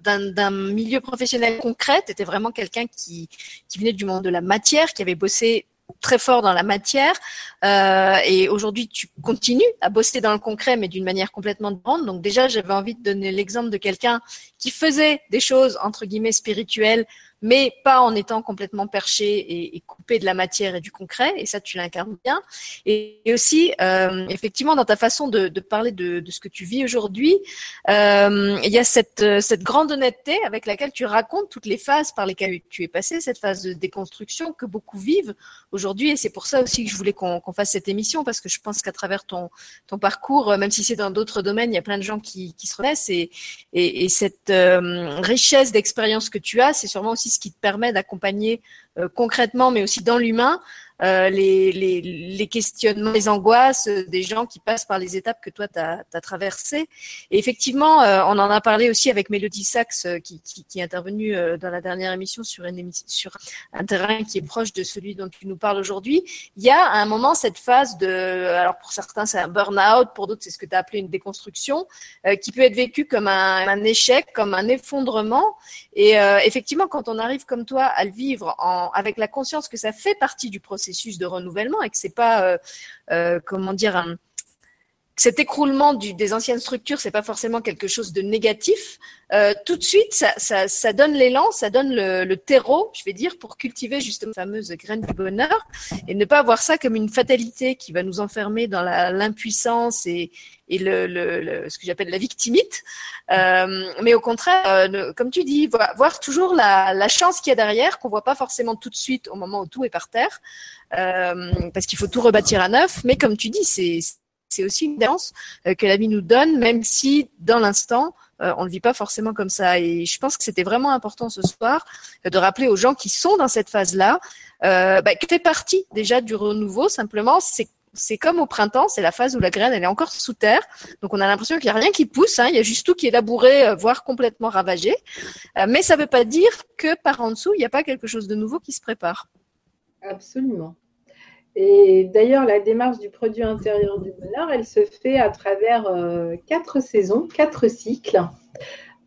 d'un milieu professionnel concret. Tu étais vraiment quelqu'un qui qui venait du monde de la matière, qui avait bossé très fort dans la matière euh, et aujourd'hui tu continues à bosser dans le concret mais d'une manière complètement différente. Donc déjà j'avais envie de donner l'exemple de quelqu'un qui faisait des choses entre guillemets spirituelles mais pas en étant complètement perché et, coupé de la matière et du concret. Et ça, tu l'incarnes bien. Et, aussi, euh, effectivement, dans ta façon de, parler de, ce que tu vis aujourd'hui, euh, il y a cette, cette grande honnêteté avec laquelle tu racontes toutes les phases par lesquelles tu es passé, cette phase de déconstruction que beaucoup vivent aujourd'hui. Et c'est pour ça aussi que je voulais qu'on fasse cette émission, parce que je pense qu'à travers ton, parcours, même si c'est dans d'autres domaines, il y a plein de gens qui, se renaissent. Et, et, cette euh, richesse d'expérience que tu as, c'est sûrement aussi ce qui te permet d'accompagner euh, concrètement, mais aussi dans l'humain, euh, les, les, les, questionnements, les angoisses des gens qui passent par les étapes que toi, tu as, traversées. Et effectivement, euh, on en a parlé aussi avec Mélodie Sachs, euh, qui, qui, qui, est intervenue dans la dernière émission sur, une sur un terrain qui est proche de celui dont tu nous parles aujourd'hui. Il y a à un moment cette phase de, alors pour certains c'est un burn-out, pour d'autres c'est ce que tu as appelé une déconstruction, qui peut être vécu comme un, un, échec, comme un effondrement. Et effectivement, quand on arrive comme toi à le vivre en, avec la conscience que ça fait partie du processus, de renouvellement et que c'est pas, euh, euh, comment dire, un, cet écroulement du, des anciennes structures, c'est pas forcément quelque chose de négatif. Euh, tout de suite, ça, ça, ça donne l'élan, ça donne le, le, terreau, je vais dire, pour cultiver justement la fameuse graine du bonheur et ne pas voir ça comme une fatalité qui va nous enfermer dans l'impuissance et, et le, le, ce que j'appelle la victimite. Euh, mais au contraire, euh, comme tu dis, voir, voir toujours la, la chance qu'il y a derrière, qu'on voit pas forcément tout de suite au moment où tout est par terre, euh, parce qu'il faut tout rebâtir à neuf. Mais comme tu dis, c'est c'est aussi une danse euh, que la vie nous donne, même si dans l'instant, euh, on ne vit pas forcément comme ça. Et je pense que c'était vraiment important ce soir euh, de rappeler aux gens qui sont dans cette phase-là euh, bah, que fait partie déjà du renouveau. Simplement, c'est comme au printemps, c'est la phase où la graine elle est encore sous terre, donc on a l'impression qu'il n'y a rien qui pousse, hein, il y a juste tout qui est labouré, voire complètement ravagé. mais ça ne veut pas dire que par en dessous il n'y a pas quelque chose de nouveau qui se prépare. Absolument. Et d'ailleurs, la démarche du produit intérieur du bonheur, elle se fait à travers euh, quatre saisons, quatre cycles.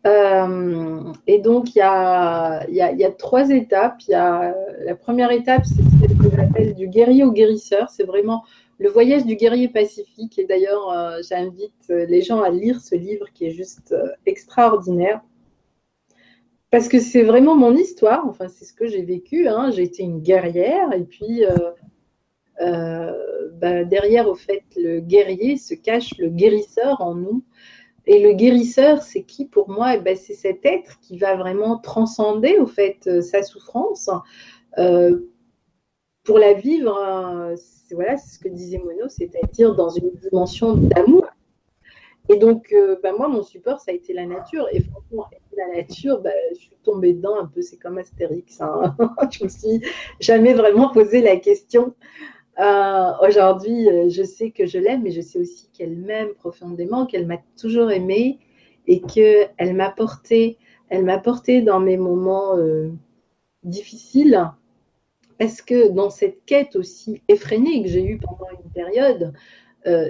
Euh, et donc, il y, a, trois étapes. Y a, la première étape, c'est ce que j'appelle du guerrier au guérisseur. C'est vraiment le voyage du guerrier pacifique. Et d'ailleurs, euh, j'invite les gens à lire ce livre qui est juste extraordinaire. Parce que c'est vraiment mon histoire. Enfin, c'est ce que j'ai vécu. Hein. J'ai été une guerrière. Et puis, bah, derrière, au fait, le guerrier se cache le guérisseur en nous. Et le guérisseur, c'est qui pour moi? Eh ben, C'est cet être qui va vraiment transcender, au fait, euh, sa souffrance euh, pour la vivre. voilà, c'est ce que disait Mono, c'est-à-dire dans une dimension d'amour. Et donc, bah, moi, mon support, ça a été la nature. Et franchement, la nature, bah, je suis tombée dedans un peu. C'est comme Astérix. Hein. je me suis jamais vraiment posé la question. Euh, aujourd'hui, euh, je sais que je l'aime, mais je sais aussi qu'elle m'aime profondément, qu'elle m'a toujours aimée et qu'elle m'a porté, elle m'a porté dans mes moments euh, difficiles. Parce que dans cette quête aussi effrénée que j'ai eue pendant une période,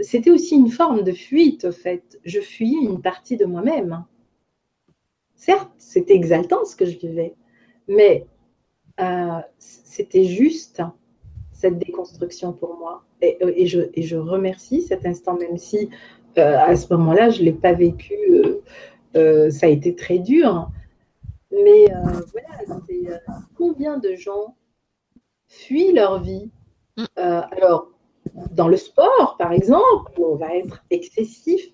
c'était aussi une forme de fuite, au fait. Je fuyais une partie de moi-même. Certes, c'était exaltant ce que je vivais, mais c'était juste cette déconstruction pour moi. Et, je, et je, remercie cet instant, même si à ce moment-là, je ne l'ai pas vécu, ça a été très dur. Mais voilà, c'est combien de gens fuient leur vie. Mm. alors, dans le sport, par exemple, on va être excessif.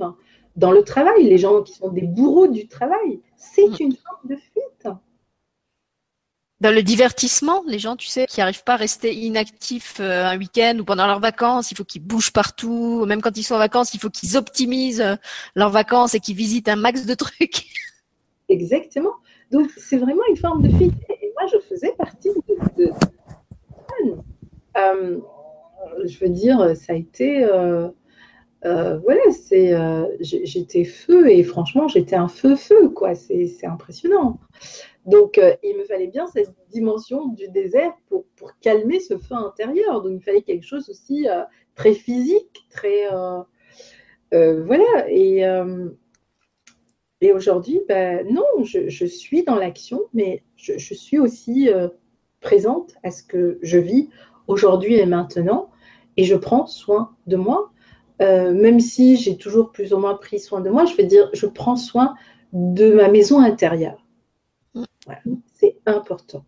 Dans le travail, les gens qui sont des bourreaux du travail, c'est mm. une forme de fuite. Dans le divertissement, les gens, tu sais, qui n'arrivent pas à rester inactifs euh, un week-end ou pendant leurs vacances, il faut qu'ils bougent partout. Même quand ils sont en vacances, il faut qu'ils optimisent euh, leurs vacances et qu'ils visitent un max de trucs. Exactement. Donc, c'est vraiment une forme de fuite. Et moi, je faisais partie de, euh, je veux dire, ça a été. Voilà, c'est, j'étais feu et franchement, j'étais un feu-feu, quoi. C'est, impressionnant. Donc, il me fallait bien cette dimension du désert pour, calmer ce feu intérieur. Donc, il fallait quelque chose aussi très physique, très. voilà. Et, aujourd'hui, ben, non, je, suis dans l'action, mais je, suis aussi présente à ce que je vis aujourd'hui et maintenant, et je prends soin de moi, euh, même si j'ai toujours plus ou moins pris soin de moi, je veux dire, je prends soin de ma maison intérieure. C'est important.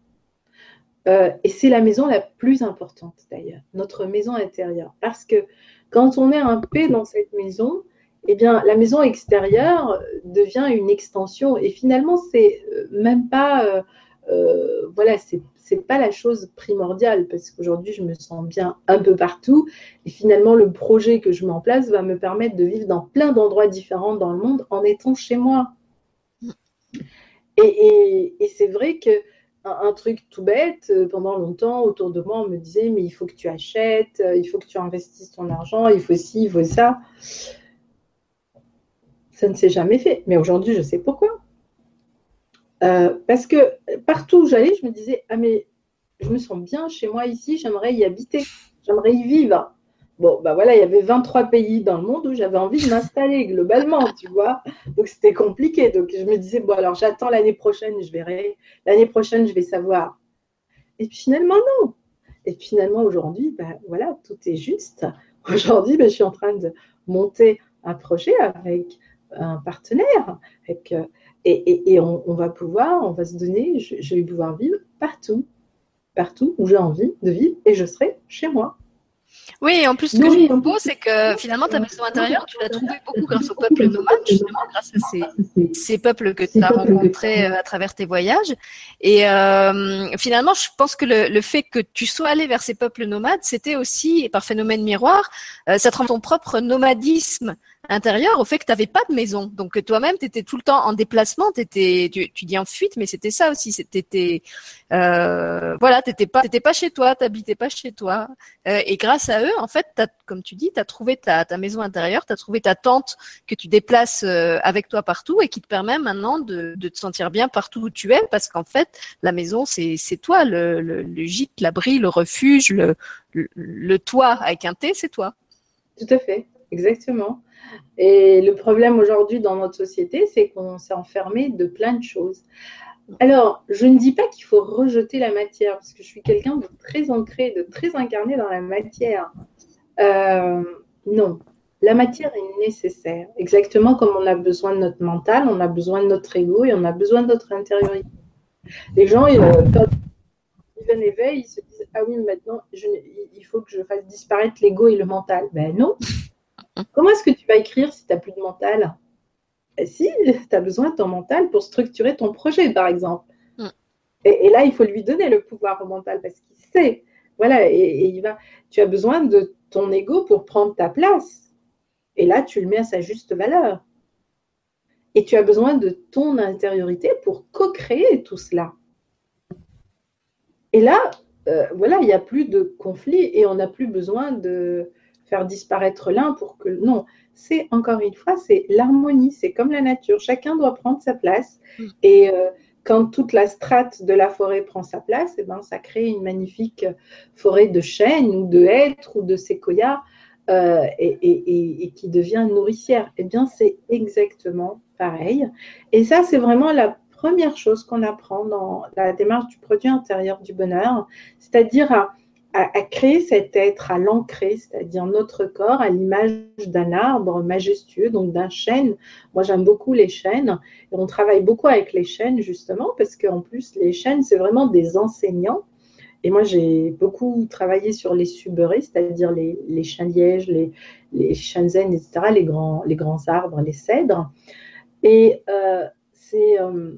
Euh, et c'est la maison la plus importante d'ailleurs, notre maison intérieure. Parce que quand on est un paix dans cette maison, eh bien, la maison extérieure devient une extension. Et finalement, c'est euh, même pas, voilà, c'est c'est pas la chose primordiale parce qu'aujourd'hui je me sens bien un peu partout et finalement le projet que je mets en place va me permettre de vivre dans plein d'endroits différents dans le monde en étant chez moi. Et, c'est vrai que un, truc tout bête, euh, pendant longtemps autour de moi on me disait mais il faut que tu achètes, euh, il faut que tu investisses ton argent, il faut ci, il faut ça. Ça ne s'est jamais fait. Mais aujourd'hui je sais pourquoi. Euh, parce que partout où j'allais, je me disais, ah mais je me sens bien chez moi ici, j'aimerais y habiter, j'aimerais y vivre. Bon, bah voilà, il y avait 23 pays dans le monde où j'avais envie de m'installer globalement, tu vois. Donc c'était compliqué. Donc je me disais, bon, alors j'attends l'année prochaine, je verrai. L'année prochaine, je vais savoir. Et puis finalement, non. Et finalement, aujourd'hui, bah voilà, tout est juste. Aujourd'hui, bah, je suis en train de monter un projet avec un partenaire, avec euh, et, on, va pouvoir, on va se donner, je, vais pouvoir vivre partout, partout où j'ai envie de vivre et je serai chez moi. Oui, en plus, ce que je beau, c'est que finalement, ta maison intérieure, tu l'as trouvée beaucoup grâce aux peuples nomades, justement, grâce à ces, peuples que tu as rencontrés euh, à travers tes voyages. Et euh, finalement, je pense que le, fait que tu sois allé vers ces peuples nomades, c'était aussi, par phénomène miroir, euh, ça te rend ton propre nomadisme intérieur au fait que tu n'avais pas de maison. Donc toi-même, tu étais tout le temps en déplacement, étais, tu, tu dis en fuite, mais c'était ça aussi. C'était, euh, voilà, t'étais pas, t'étais pas chez toi, t'habitais pas chez toi. Euh, et grâce à eux, en fait, as, comme tu dis, tu as trouvé ta, ta maison intérieure, tu as trouvé ta tente que tu déplaces euh, avec toi partout et qui te permet maintenant de, de te sentir bien partout où tu es, parce qu'en fait, la maison, c'est, c'est toi, le, le, le gîte, l'abri, le refuge, le, le, le toit avec un T, c'est toi. Tout à fait, exactement. Et le problème aujourd'hui dans notre société, c'est qu'on s'est enfermé de plein de choses. Alors, je ne dis pas qu'il faut rejeter la matière, parce que je suis quelqu'un de très ancré, de très incarné dans la matière. Euh, non, la matière est nécessaire. Exactement comme on a besoin de notre mental, on a besoin de notre ego et on a besoin de notre intériorité. Les gens, ils, euh, quand ils viennent ils se disent Ah oui, maintenant, il faut que je fasse disparaître l'ego et le mental. Ben non, Comment est-ce que tu vas écrire si tu n'as plus de mental? Ben, Si, tu as besoin de ton mental pour structurer ton projet, par exemple. Mm. Et, là, il faut lui donner le pouvoir au mental parce qu'il sait. Voilà, et, il va. Tu as besoin de ton ego pour prendre ta place. Et là, tu le mets à sa juste valeur. Et tu as besoin de ton intériorité pour co-créer tout cela. Et là, euh, voilà, il n'y a plus de conflit et on n'a plus besoin de, faire disparaître l'un pour que non, c'est encore une fois, c'est l'harmonie, c'est comme la nature, chacun doit prendre sa place mm. et euh, quand toute la strate de la forêt prend sa place, et eh ben, ça crée une magnifique forêt de chênes ou de hêtres ou de séquoias euh, et, qui devient nourricière. Eh bien, c'est exactement pareil. Et ça, c'est vraiment la première chose qu'on apprend dans la démarche du produit intérieur du bonheur, c'est-à-dire à à, créer cet être, à l'ancrer, c'est-à-dire notre corps à l'image d'un arbre majestueux, donc d'un chêne. Moi, j'aime beaucoup les chênes et on travaille beaucoup avec les chênes justement parce qu'en plus, les chênes, c'est vraiment des enseignants. Et moi, j'ai beaucoup travaillé sur les suberés, c'est-à-dire les, les chênes lièges, les, les shenzhen, etc., les grands, les grands arbres, les cèdres. Et euh, c'est, euh,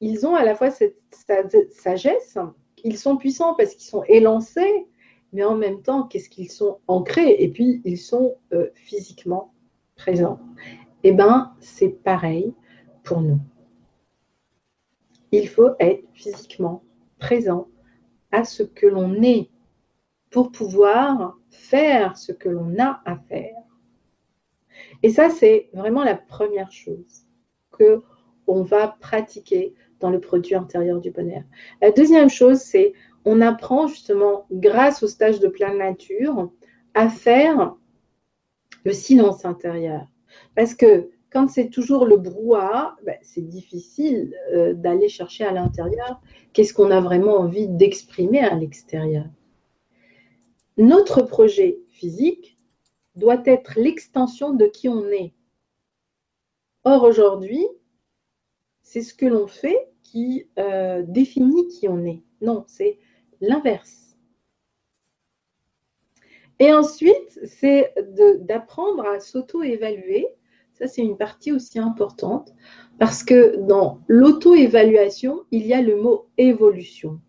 ils ont à la fois cette sagesse ils sont puissants parce qu'ils sont élancés, mais en même temps, qu'est-ce qu'ils sont ancrés? Et puis, ils sont euh, physiquement présents. Eh bien, c'est pareil pour nous. Il faut être physiquement présent à ce que l'on est pour pouvoir faire ce que l'on a à faire. Et ça, c'est vraiment la première chose que on va pratiquer dans le produit intérieur du bonheur. La deuxième chose, c'est on apprend justement, grâce au stage de pleine nature, à faire le silence intérieur. Parce que quand c'est toujours le brouhaha, ben, c'est difficile euh, d'aller chercher à l'intérieur qu'est-ce qu'on a vraiment envie d'exprimer à l'extérieur. Notre projet physique doit être l'extension de qui on est. Or, aujourd'hui, c'est ce que l'on fait qui euh, définit qui on est. Non, c'est l'inverse. Et ensuite, c'est d'apprendre à s'auto-évaluer. Ça, c'est une partie aussi importante parce que dans l'auto-évaluation, il y a le mot évolution.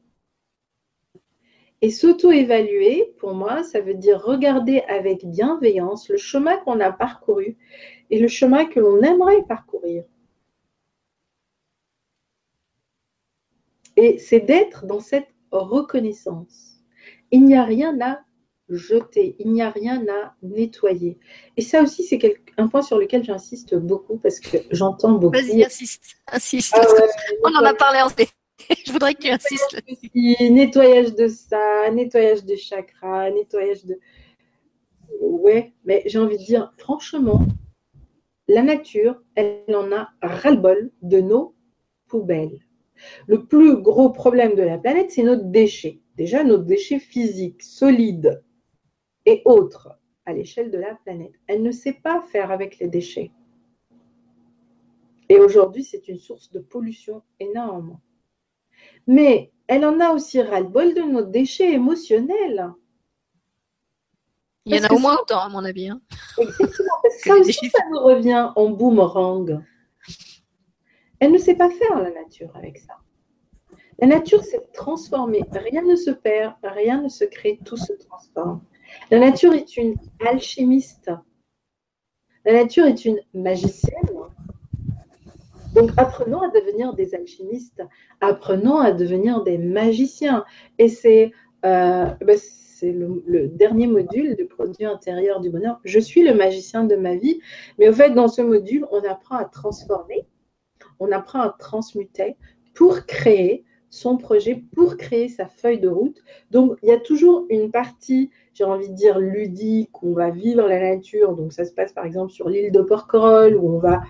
Et s'auto-évaluer, pour moi, ça veut dire regarder avec bienveillance le chemin qu'on a parcouru et le chemin que l'on aimerait parcourir. Et c'est d'être dans cette reconnaissance. Il n'y a rien à jeter, il n'y a rien à nettoyer. Et ça aussi, c'est un point sur lequel j'insiste beaucoup parce que j'entends beaucoup. Vas-y, insiste, insiste. Ah On en a parlé en fait. Je voudrais que tu insistes. Nettoyage de ça, nettoyage de chakras, nettoyage de. Ouais, mais j'ai envie de dire, franchement, la nature, elle en a ras-le-bol de nos poubelles. Le plus gros problème de la planète, c'est notre déchet. Déjà, notre déchet physique, solide et autres à l'échelle de la planète. Elle ne sait pas faire avec les déchets. Et aujourd'hui, c'est une source de pollution énorme. Mais elle en a aussi ras-le-bol de nos déchets émotionnels. Il y en a au moins autant, à mon avis. Hein. ça aussi, ça nous revient en boomerang. Elle ne sait pas faire la nature avec ça. La nature, c'est transformer. Rien ne se perd, rien ne se crée, tout se transforme. La nature est une alchimiste. La nature est une magicienne. Donc apprenons à devenir des alchimistes, apprenons à devenir des magiciens. Et c'est euh, ben, le, le, dernier module du produit intérieur du bonheur. Je suis le magicien de ma vie, mais au fait, dans ce module, on apprend à transformer on apprend à transmuter pour créer son projet, pour créer sa feuille de route. Donc, il y a toujours une partie, j'ai envie de dire, ludique, où on va vivre la nature. Donc, ça se passe par exemple sur l'île de Porquerolles, où on va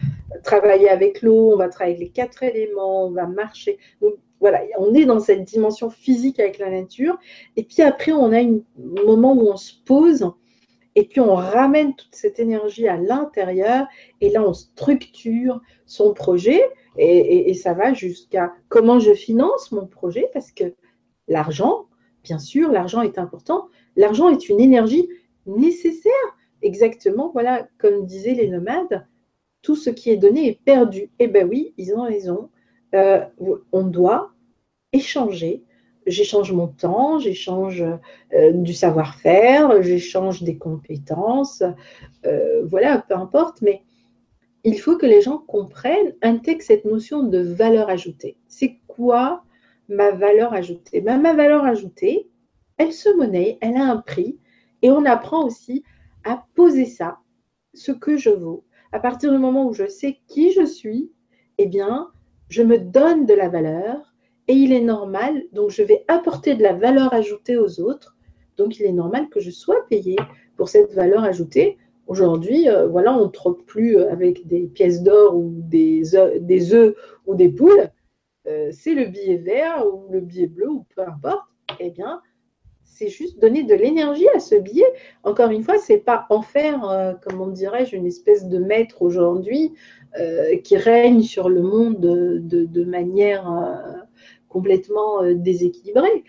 travailler avec l'eau, on va travailler avec les quatre éléments, on va marcher. Donc, voilà, on est dans cette dimension physique avec la nature. Et puis après, on a un moment où on se pose et puis on ramène toute cette énergie à l'intérieur et là on structure son projet et, ça va jusqu'à comment je finance mon projet parce que l'argent, bien sûr, l'argent est important. L'argent est une énergie nécessaire. Exactement, voilà, comme disaient les nomades, tout ce qui est donné est perdu. Eh bien oui, ils ont raison. Euh, on doit échanger j'échange mon temps, j'échange euh, du savoir-faire, j'échange des compétences, euh, voilà, peu importe, mais il faut que les gens comprennent, intègrent cette notion de valeur ajoutée. C'est quoi ma valeur ajoutée? Ben, Ma valeur ajoutée, elle se monnaie, elle a un prix, et on apprend aussi à poser ça, ce que je vaux. À partir du moment où je sais qui je suis, eh bien, je me donne de la valeur, et il est normal, donc je vais apporter de la valeur ajoutée aux autres, donc il est normal que je sois payé pour cette valeur ajoutée. Aujourd'hui, euh, voilà, on ne troque plus avec des pièces d'or ou des œufs, des œufs ou des poules. Euh, c'est le billet vert ou le billet bleu ou peu importe. Eh bien, c'est juste donner de l'énergie à ce billet. Encore une fois, c'est pas en faire, euh, comment dirais-je, une espèce de maître aujourd'hui euh, qui règne sur le monde de, manière euh, complètement déséquilibrée.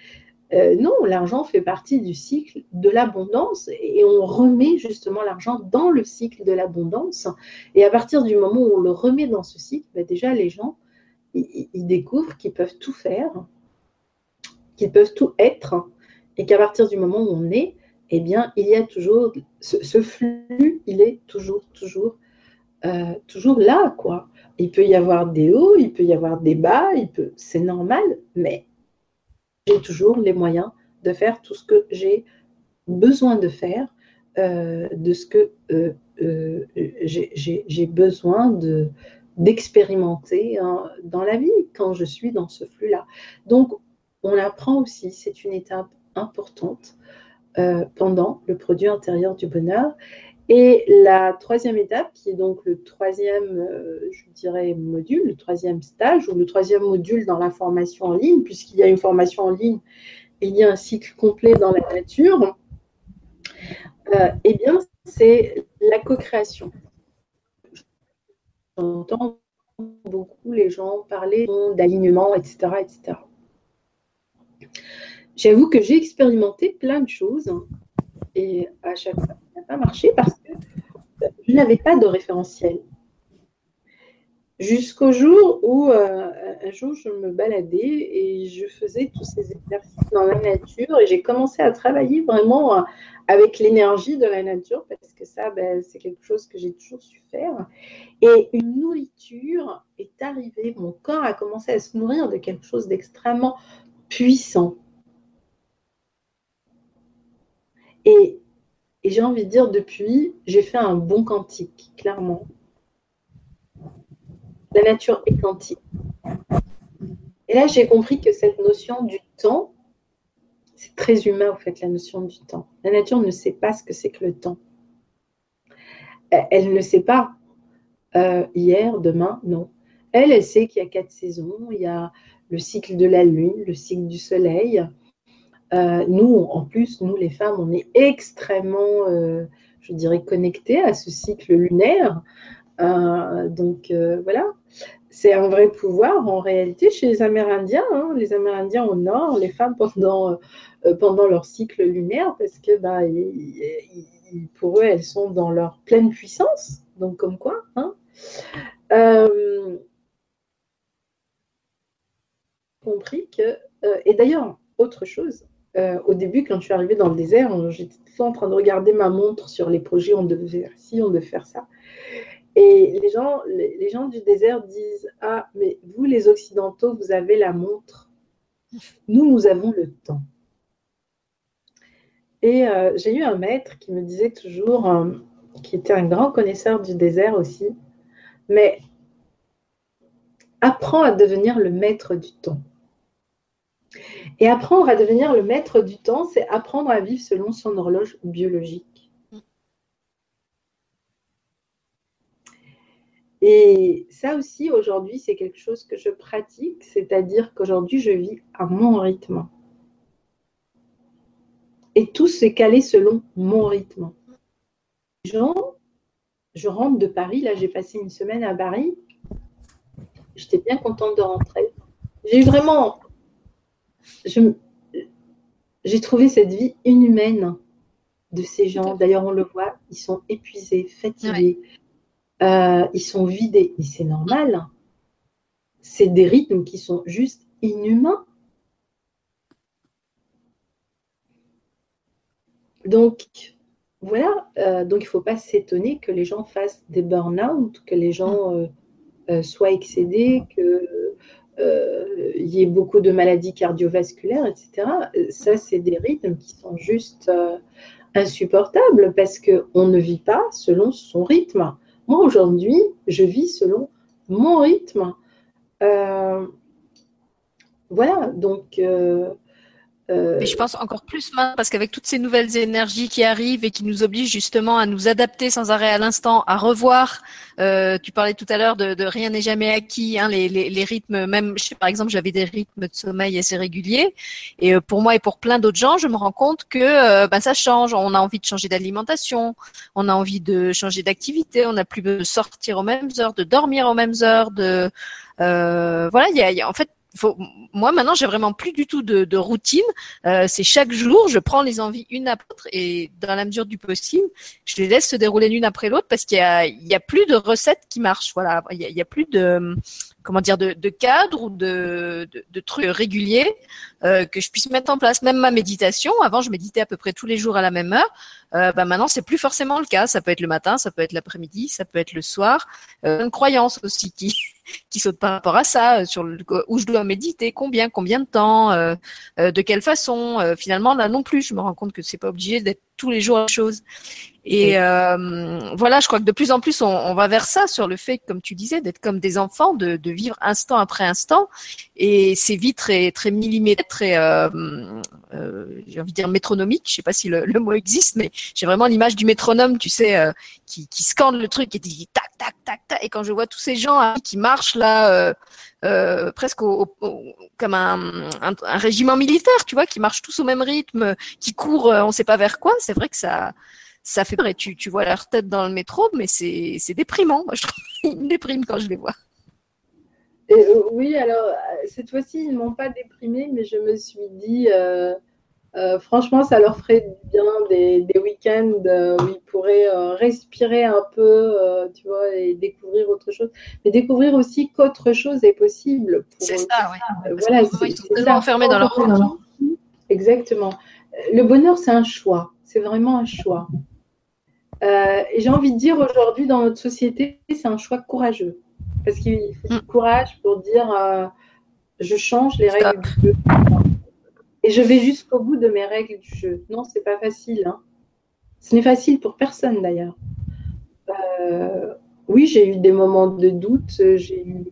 non, l'argent fait partie du cycle de l'abondance et on remet justement l'argent dans le cycle de l'abondance. Et à partir du moment où on le remet dans ce cycle, bah, déjà les gens, ils, découvrent qu'ils peuvent tout faire, qu'ils peuvent tout être et qu'à partir du moment où on est, eh bien, il y a toujours ce, flux, il est toujours, toujours, euh, toujours là, quoi. Il peut y avoir des hauts, il peut y avoir des bas, il peut, c'est normal, mais j'ai toujours les moyens de faire tout ce que j'ai besoin de faire, euh, de ce que euh, j'ai besoin de d'expérimenter hein, dans la vie quand je suis dans ce flux-là. Donc, on apprend aussi, c'est une étape importante pendant le produit intérieur du bonheur. Et la troisième étape, qui est donc le troisième, euh, je dirais, module, le troisième stage ou le troisième module dans la formation en ligne, puisqu'il y a une formation en ligne et il y a un cycle complet dans la nature, euh, eh bien, c'est la co-création. J'entends beaucoup les gens parler d'alignement, etc., etc. J'avoue que j'ai expérimenté plein de choses et à chaque fois, ça n'a pas marché parce que je n'avais pas de référentiel. Jusqu'au jour où, euh, un jour, je me baladais et je faisais tous ces exercices dans la nature et j'ai commencé à travailler vraiment euh, avec l'énergie de la nature parce que ça, ben, c'est quelque chose que j'ai toujours su faire. Et une nourriture est arrivée, mon corps a commencé à se nourrir de quelque chose d'extrêmement puissant. Et, j'ai envie de dire, depuis, j'ai fait un bon quantique, clairement. La nature est quantique. Et là, j'ai compris que cette notion du temps, c'est très humain, en fait, la notion du temps. La nature ne sait pas ce que c'est que le temps. Elle ne sait pas euh, hier, demain, non. Elle, elle sait qu'il y a quatre saisons. Il y a le cycle de la lune, le cycle du soleil, euh, nous, en plus, nous les femmes, on est extrêmement, euh, je dirais, connectées à ce cycle lunaire. Euh, donc voilà, c'est un vrai pouvoir en réalité chez les Amérindiens. Hein. les Amérindiens au nord, les femmes pendant, pendant leur cycle lunaire, parce que bah, pour eux, elles sont dans leur pleine puissance. Donc comme quoi. Hein. compris que, et d'ailleurs, autre chose, euh, au début, quand je suis arrivée dans le désert, j'étais tout en train de regarder ma montre sur les projets, on devait faire ci, on devait faire ça. Et les gens, du désert disent Ah, mais vous, les Occidentaux, vous avez la montre. Nous, nous avons le temps. Et euh, j'ai eu un maître qui me disait toujours, euh, qui était un grand connaisseur du désert aussi, mais apprends à devenir le maître du temps. Et apprendre à devenir le maître du temps, c'est apprendre à vivre selon son horloge biologique. Et ça aussi, aujourd'hui, c'est quelque chose que je pratique, c'est-à-dire qu'aujourd'hui, je vis à mon rythme. Et tout s'est calé selon mon rythme. Je rentre de Paris, là j'ai passé une semaine à Paris, j'étais bien contente de rentrer. J'ai vraiment j'ai trouvé cette vie inhumaine de ces gens. D'ailleurs, on le voit, ils sont épuisés, fatigués, euh, ils sont vidés. Mais c'est normal. C'est des rythmes qui sont juste inhumains. Donc, voilà. Euh, donc, il ne faut pas s'étonner que les gens fassent des burn-out, que les gens euh, soient excédés, que euh, il y ait beaucoup de maladies cardiovasculaires, etc. Ça, c'est des rythmes qui sont juste euh, insupportables parce qu'on ne vit pas selon son rythme. Moi, aujourd'hui, je vis selon mon rythme. Euh, voilà, donc euh, je pense encore plus maintenant parce qu'avec toutes ces nouvelles énergies qui arrivent et qui nous obligent justement à nous adapter sans arrêt à l'instant, à revoir. Euh, tu parlais tout à l'heure de, de rien n'est jamais acquis, hein, les, les, les, rythmes. Même, je sais, par exemple, j'avais des rythmes de sommeil assez réguliers, et euh, pour moi et pour plein d'autres gens, je me rends compte que euh, ben, ça change. On a envie de changer d'alimentation, on a envie de changer d'activité, on n'a plus de sortir aux mêmes heures, de dormir aux mêmes heures, de voilà. Il y a, y a, en fait faut, moi maintenant j'ai vraiment plus du tout de, de routine. Euh, c'est chaque jour, je prends les envies une après l'autre et dans la mesure du possible, je les laisse se dérouler l'une après l'autre parce qu'il y a, a plus de recettes qui marchent. Voilà, il y a, a plus de comment dire de, de cadre ou de, de, de trucs réguliers euh, que je puisse mettre en place. Même ma méditation, avant je méditais à peu près tous les jours à la même heure. Euh, bah maintenant c'est plus forcément le cas. Ça peut être le matin, ça peut être l'après-midi, ça peut être le soir. Euh, une croyance aussi qui qui saute par rapport à ça, euh, sur le, où je dois méditer, combien, combien de temps, euh, euh, de quelle façon. Euh, finalement, là non plus, je me rends compte que c'est pas obligé d'être tous les jours la chose. Et euh, voilà, je crois que de plus en plus, on, on, va vers ça, sur le fait, comme tu disais, d'être comme des enfants, de, de, vivre instant après instant. Et c'est vite très, très millimétré, très, euh, euh, j'ai envie de dire métronomique. Je sais pas si le, le mot existe, mais j'ai vraiment l'image du métronome, tu sais, euh, qui, qui scande le truc et dit tac, tac, tac, tac. Et quand je vois tous ces gens hein, qui marchent là, euh, euh, presque au, au, comme un, un, un, régiment militaire, tu vois, qui marchent tous au même rythme, qui courent, on ne sait pas vers quoi. C'est vrai que ça, ça fait peur. Et tu, tu vois leur tête dans le métro, mais c'est déprimant. Moi, je trouve ils me dépriment quand je les vois. Et, euh, oui, alors cette fois-ci, ils ne m'ont pas déprimé, mais je me suis dit, euh, euh, franchement, ça leur ferait bien des, des week-ends où ils pourraient respirer un peu, tu vois, et découvrir autre chose. Mais découvrir aussi qu'autre chose est possible. C'est ça, oui. voilà, ils sont tellement enfermés dans leur. Exactement. Le bonheur, c'est un choix. C'est vraiment un choix. Euh, et j'ai envie de dire aujourd'hui dans notre société, c'est un choix courageux. Parce qu'il faut du courage pour dire euh, je change les règles du jeu. Et je vais jusqu'au bout de mes règles du jeu. Non, c'est pas facile. Hein. Ce n'est facile pour personne d'ailleurs. Euh, oui, j'ai eu des moments de doute. J'ai eu,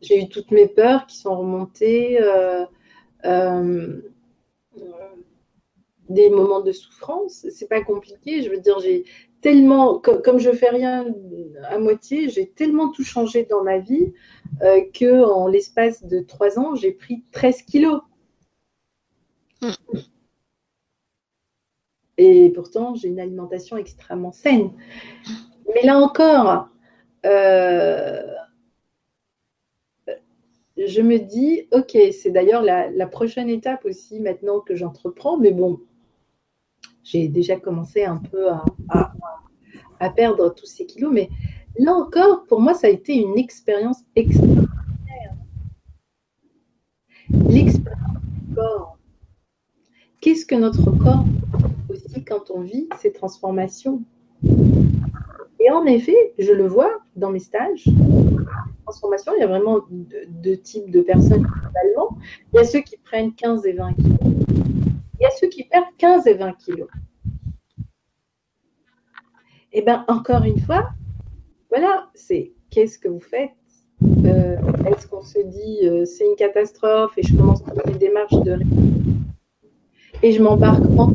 j'ai eu toutes mes peurs qui sont remontées. Des moments de souffrance, c'est pas compliqué. Je veux dire, j'ai tellement, comme, je fais rien à moitié, j'ai tellement tout changé dans ma vie euh, que en l'espace de trois ans, j'ai pris 13 kilos. Mm. Et pourtant, j'ai une alimentation extrêmement saine. Mais là encore, euh, je me dis, ok, c'est d'ailleurs la, la, prochaine étape aussi maintenant que j'entreprends, mais bon, j'ai déjà commencé un peu à, perdre tous ces kilos. Mais là encore, pour moi, ça a été une expérience extraordinaire. L'expérience du corps. Qu'est-ce que notre corps aussi quand on vit ces transformations? Et en effet, je le vois dans mes stages. Transformation, il y a vraiment deux, deux types de personnes globalement. Il y a ceux qui prennent 15 et 20 kilos il y a ceux qui perdent 15 et 20 kilos. Eh bien, encore une fois, voilà, c'est qu'est-ce que vous faites? Euh, Est-ce qu'on se dit euh, c'est une catastrophe et je commence à faire une démarche de et je m'embarque en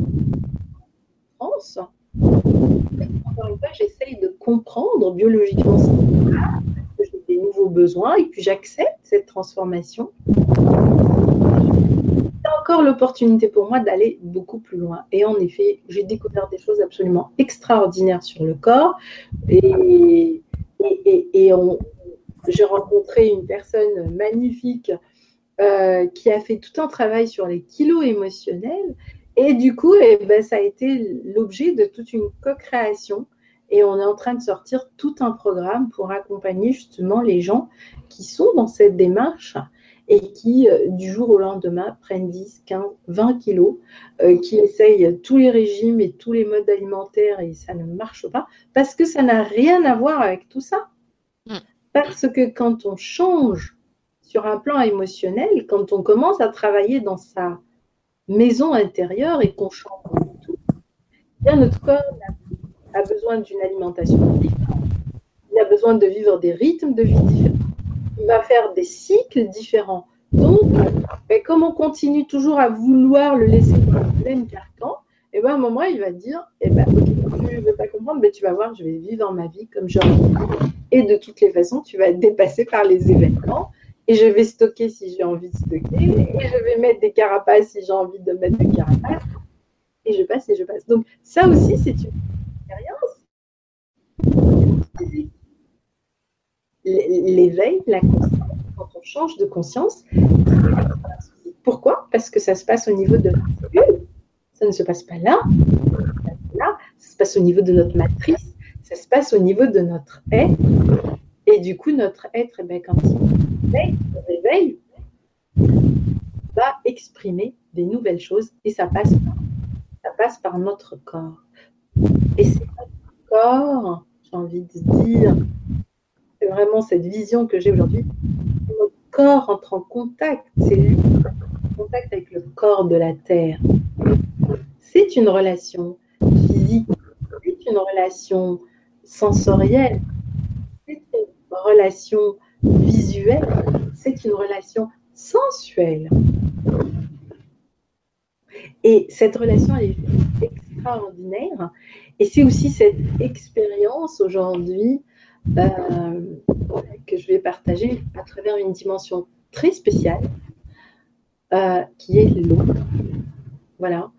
France. Encore une fois, j'essaye de comprendre biologiquement que j'ai des nouveaux besoins et puis j'accepte cette transformation encore l'opportunité pour moi d'aller beaucoup plus loin. Et en effet, j'ai découvert des choses absolument extraordinaires sur le corps. Et, j'ai rencontré une personne magnifique euh, qui a fait tout un travail sur les kilos émotionnels. Et du coup, eh ben, ça a été l'objet de toute une co-création. Et on est en train de sortir tout un programme pour accompagner justement les gens qui sont dans cette démarche et qui, euh, du jour au lendemain, prennent 10, 15, 20 kilos, euh, qui essayent tous les régimes et tous les modes alimentaires et ça ne marche pas, parce que ça n'a rien à voir avec tout ça. Mm. Parce que quand on change sur un plan émotionnel, quand on commence à travailler dans sa maison intérieure et qu'on change tout, bien notre corps a besoin d'une alimentation différente. Il a besoin de vivre des rythmes de vie différents va faire des cycles différents Donc, ben, comme on continue toujours à vouloir le laisser dans le carcan, et eh ben, à un moment, il va dire, eh ben, tu ne veux pas comprendre, mais tu vas voir, je vais vivre ma vie comme j'ai envie. Et de toutes les façons, tu vas être dépassé par les événements. Et je vais stocker si j'ai envie de stocker. Et je vais mettre des carapaces si j'ai envie de mettre des carapaces. Et je passe et je passe. Donc, ça aussi, c'est une expérience. L'éveil, la conscience, quand on change de conscience, pourquoi? Parce que ça se passe au niveau de ça ne se passe pas là, là, ça se passe au niveau de notre matrice, ça se passe au niveau de notre être. Et du coup, notre être, eh bien, quand il réveille, va exprimer des nouvelles choses et ça passe ça passe par notre corps. Et c'est notre corps, j'ai envie de dire, c'est vraiment cette vision que j'ai aujourd'hui. Notre corps entre en contact, c'est lui en contact avec le corps de la terre c'est une relation physique, c'est une relation sensorielle, c'est une relation visuelle, c'est une relation sensuelle. Et cette relation, elle est extraordinaire. Et c'est aussi cette expérience aujourd'hui que je vais partager à travers une dimension très spéciale, euh, qui est l'eau. Voilà.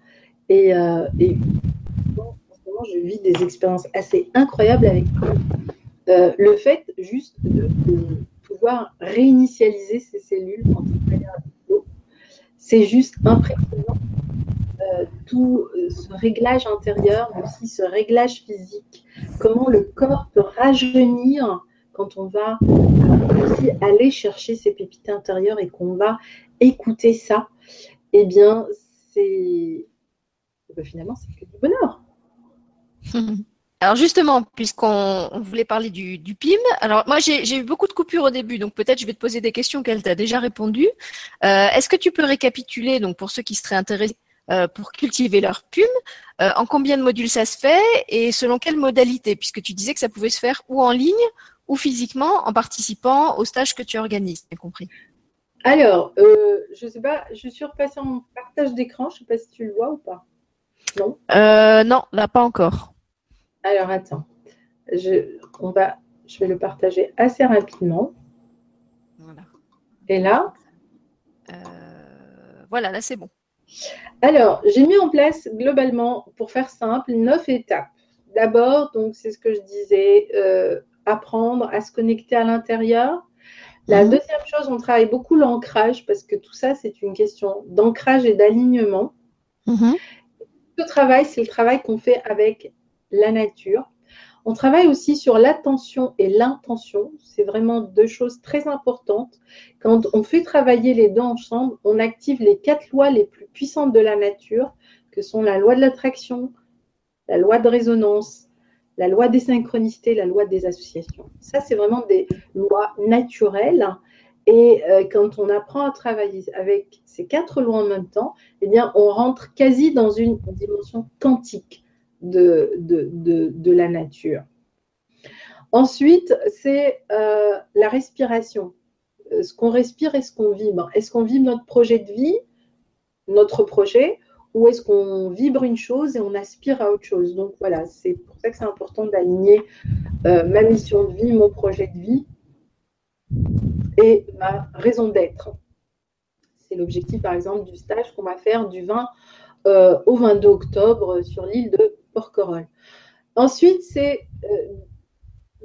Et, euh, en ce moment, je vis des expériences assez incroyables avec euh, le fait juste de, pouvoir réinitialiser ces cellules avec l'eau. C'est juste impressionnant. Euh, tout ce réglage intérieur, mais aussi ce réglage physique, comment le corps peut rajeunir quand on va aussi aller chercher ces pépites intérieures et qu'on va écouter ça, eh bien, c'est finalement, c'est que du bonheur. Alors justement, puisqu'on voulait parler du, PIM, alors moi j'ai eu beaucoup de coupures au début, donc peut-être je vais te poser des questions qu'elle t'a déjà répondu. Euh, est-ce que tu peux récapituler, donc pour ceux qui seraient intéressés euh, pour cultiver leur PIM, euh, en combien de modules ça se fait et selon quelle modalité, puisque tu disais que ça pouvait se faire ou en ligne ou physiquement en participant au stage que tu organises, j'ai compris. Alors, je ne sais pas, je suis repassée en partage d'écran, je ne sais pas si tu le vois ou pas. Non? Euh, Non, là, pas encore. Alors, attends. Je, on va, je vais le partager assez rapidement. Voilà. Et là? Euh, Voilà, là, c'est bon. Alors, j'ai mis en place globalement, pour faire simple, neuf étapes. D'abord, donc, c'est ce que je disais, euh, apprendre à se connecter à l'intérieur. La mhm. deuxième chose, on travaille beaucoup l'ancrage parce que tout ça, c'est une question d'ancrage et d'alignement. Mhm travail, c'est le travail qu'on fait avec la nature. On travaille aussi sur l'attention et l'intention. C'est vraiment deux choses très importantes. Quand on fait travailler les deux ensemble, on active les quatre lois les plus puissantes de la nature, que sont la loi de l'attraction, la loi de résonance, la loi des synchronicités, la loi des associations. Ça, c'est vraiment des lois naturelles et euh, quand on apprend à travailler avec ces quatre lois en même temps, eh bien, on rentre quasi dans une dimension quantique de, la nature. Ensuite, c'est euh, la respiration. Euh, ce qu'on respire et ce qu'on vibre. Est-ce qu'on vibre notre projet de vie, notre projet, ou est-ce qu'on vibre une chose et on aspire à autre chose? Donc voilà, c'est pour ça que c'est important d'aligner ma mission de vie, mon projet de vie et ma raison d'être. C'est l'objectif, par exemple, du stage qu'on va faire du 20 euh, au 22 octobre sur l'île de Porquerolles. Ensuite, c'est euh,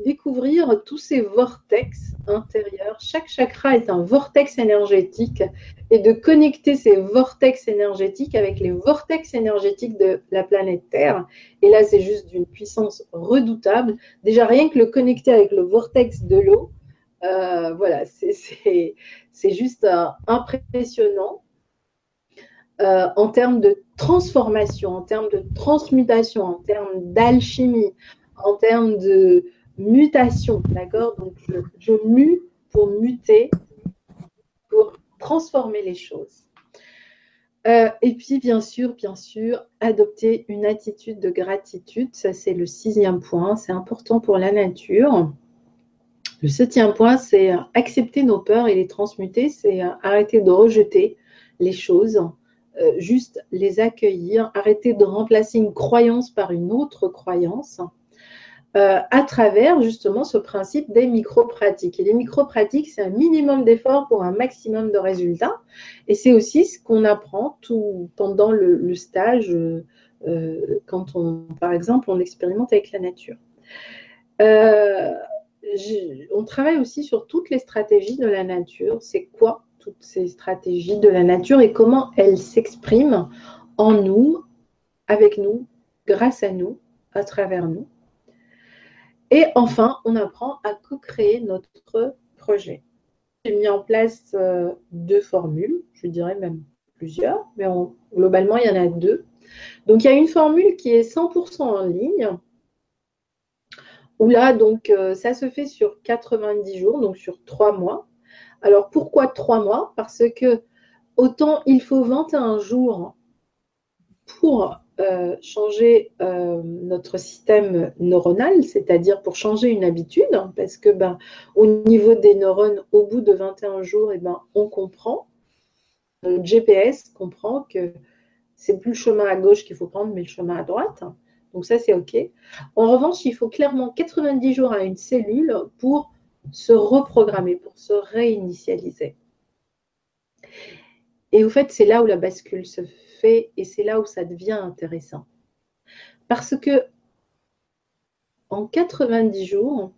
découvrir tous ces vortex intérieurs. Chaque chakra est un vortex énergétique et de connecter ces vortex énergétiques avec les vortex énergétiques de la planète Terre. Et là, c'est juste d'une puissance redoutable. Déjà, rien que le connecter avec le vortex de l'eau, euh, voilà, c'est juste euh, impressionnant euh, en termes de transformation, en termes de transmutation, en termes d'alchimie, en termes de mutation, d'accord? Donc, je, je mue pour muter, pour transformer les choses. et puis, bien sûr, bien sûr, adopter une attitude de gratitude. Ça, c'est le sixième point. C'est important pour la nature Le septième point, c'est accepter nos peurs et les transmuter, c'est arrêter de rejeter les choses, euh, juste les accueillir, arrêter de remplacer une croyance par une autre croyance. Euh, à travers justement ce principe des micro-pratiques. Et les micro-pratiques, c'est un minimum d'effort pour un maximum de résultats. Et c'est aussi ce qu'on apprend tout pendant le, stage, euh, quand on, par exemple, on expérimente avec la nature on travaille aussi sur toutes les stratégies de la nature. C'est quoi toutes ces stratégies de la nature et comment elles s'expriment en nous, avec nous, grâce à nous, à travers nous. Et enfin, on apprend à co-créer notre projet. J'ai mis en place euh, deux formules, je dirais même plusieurs, mais globalement, il y en a deux. Donc, il y a une formule qui est 100% en ligne, où là, donc, euh, ça se fait sur 90 jours, donc sur trois mois. Alors, pourquoi trois mois? Parce que autant il faut 21 jours pour euh, changer euh, notre système neuronal, c'est-à-dire pour changer une habitude, hein, parce que ben, au niveau des neurones, au bout de 21 jours, eh ben, on comprend, le GPS comprend que c'est plus le chemin à gauche qu'il faut prendre, mais le chemin à droite. Donc ça, c'est OK. En revanche, il faut clairement 90 jours à une cellule pour se reprogrammer, pour se réinitialiser. Et au fait, c'est là où la bascule se fait et c'est là où ça devient intéressant. Parce que en 90 jours,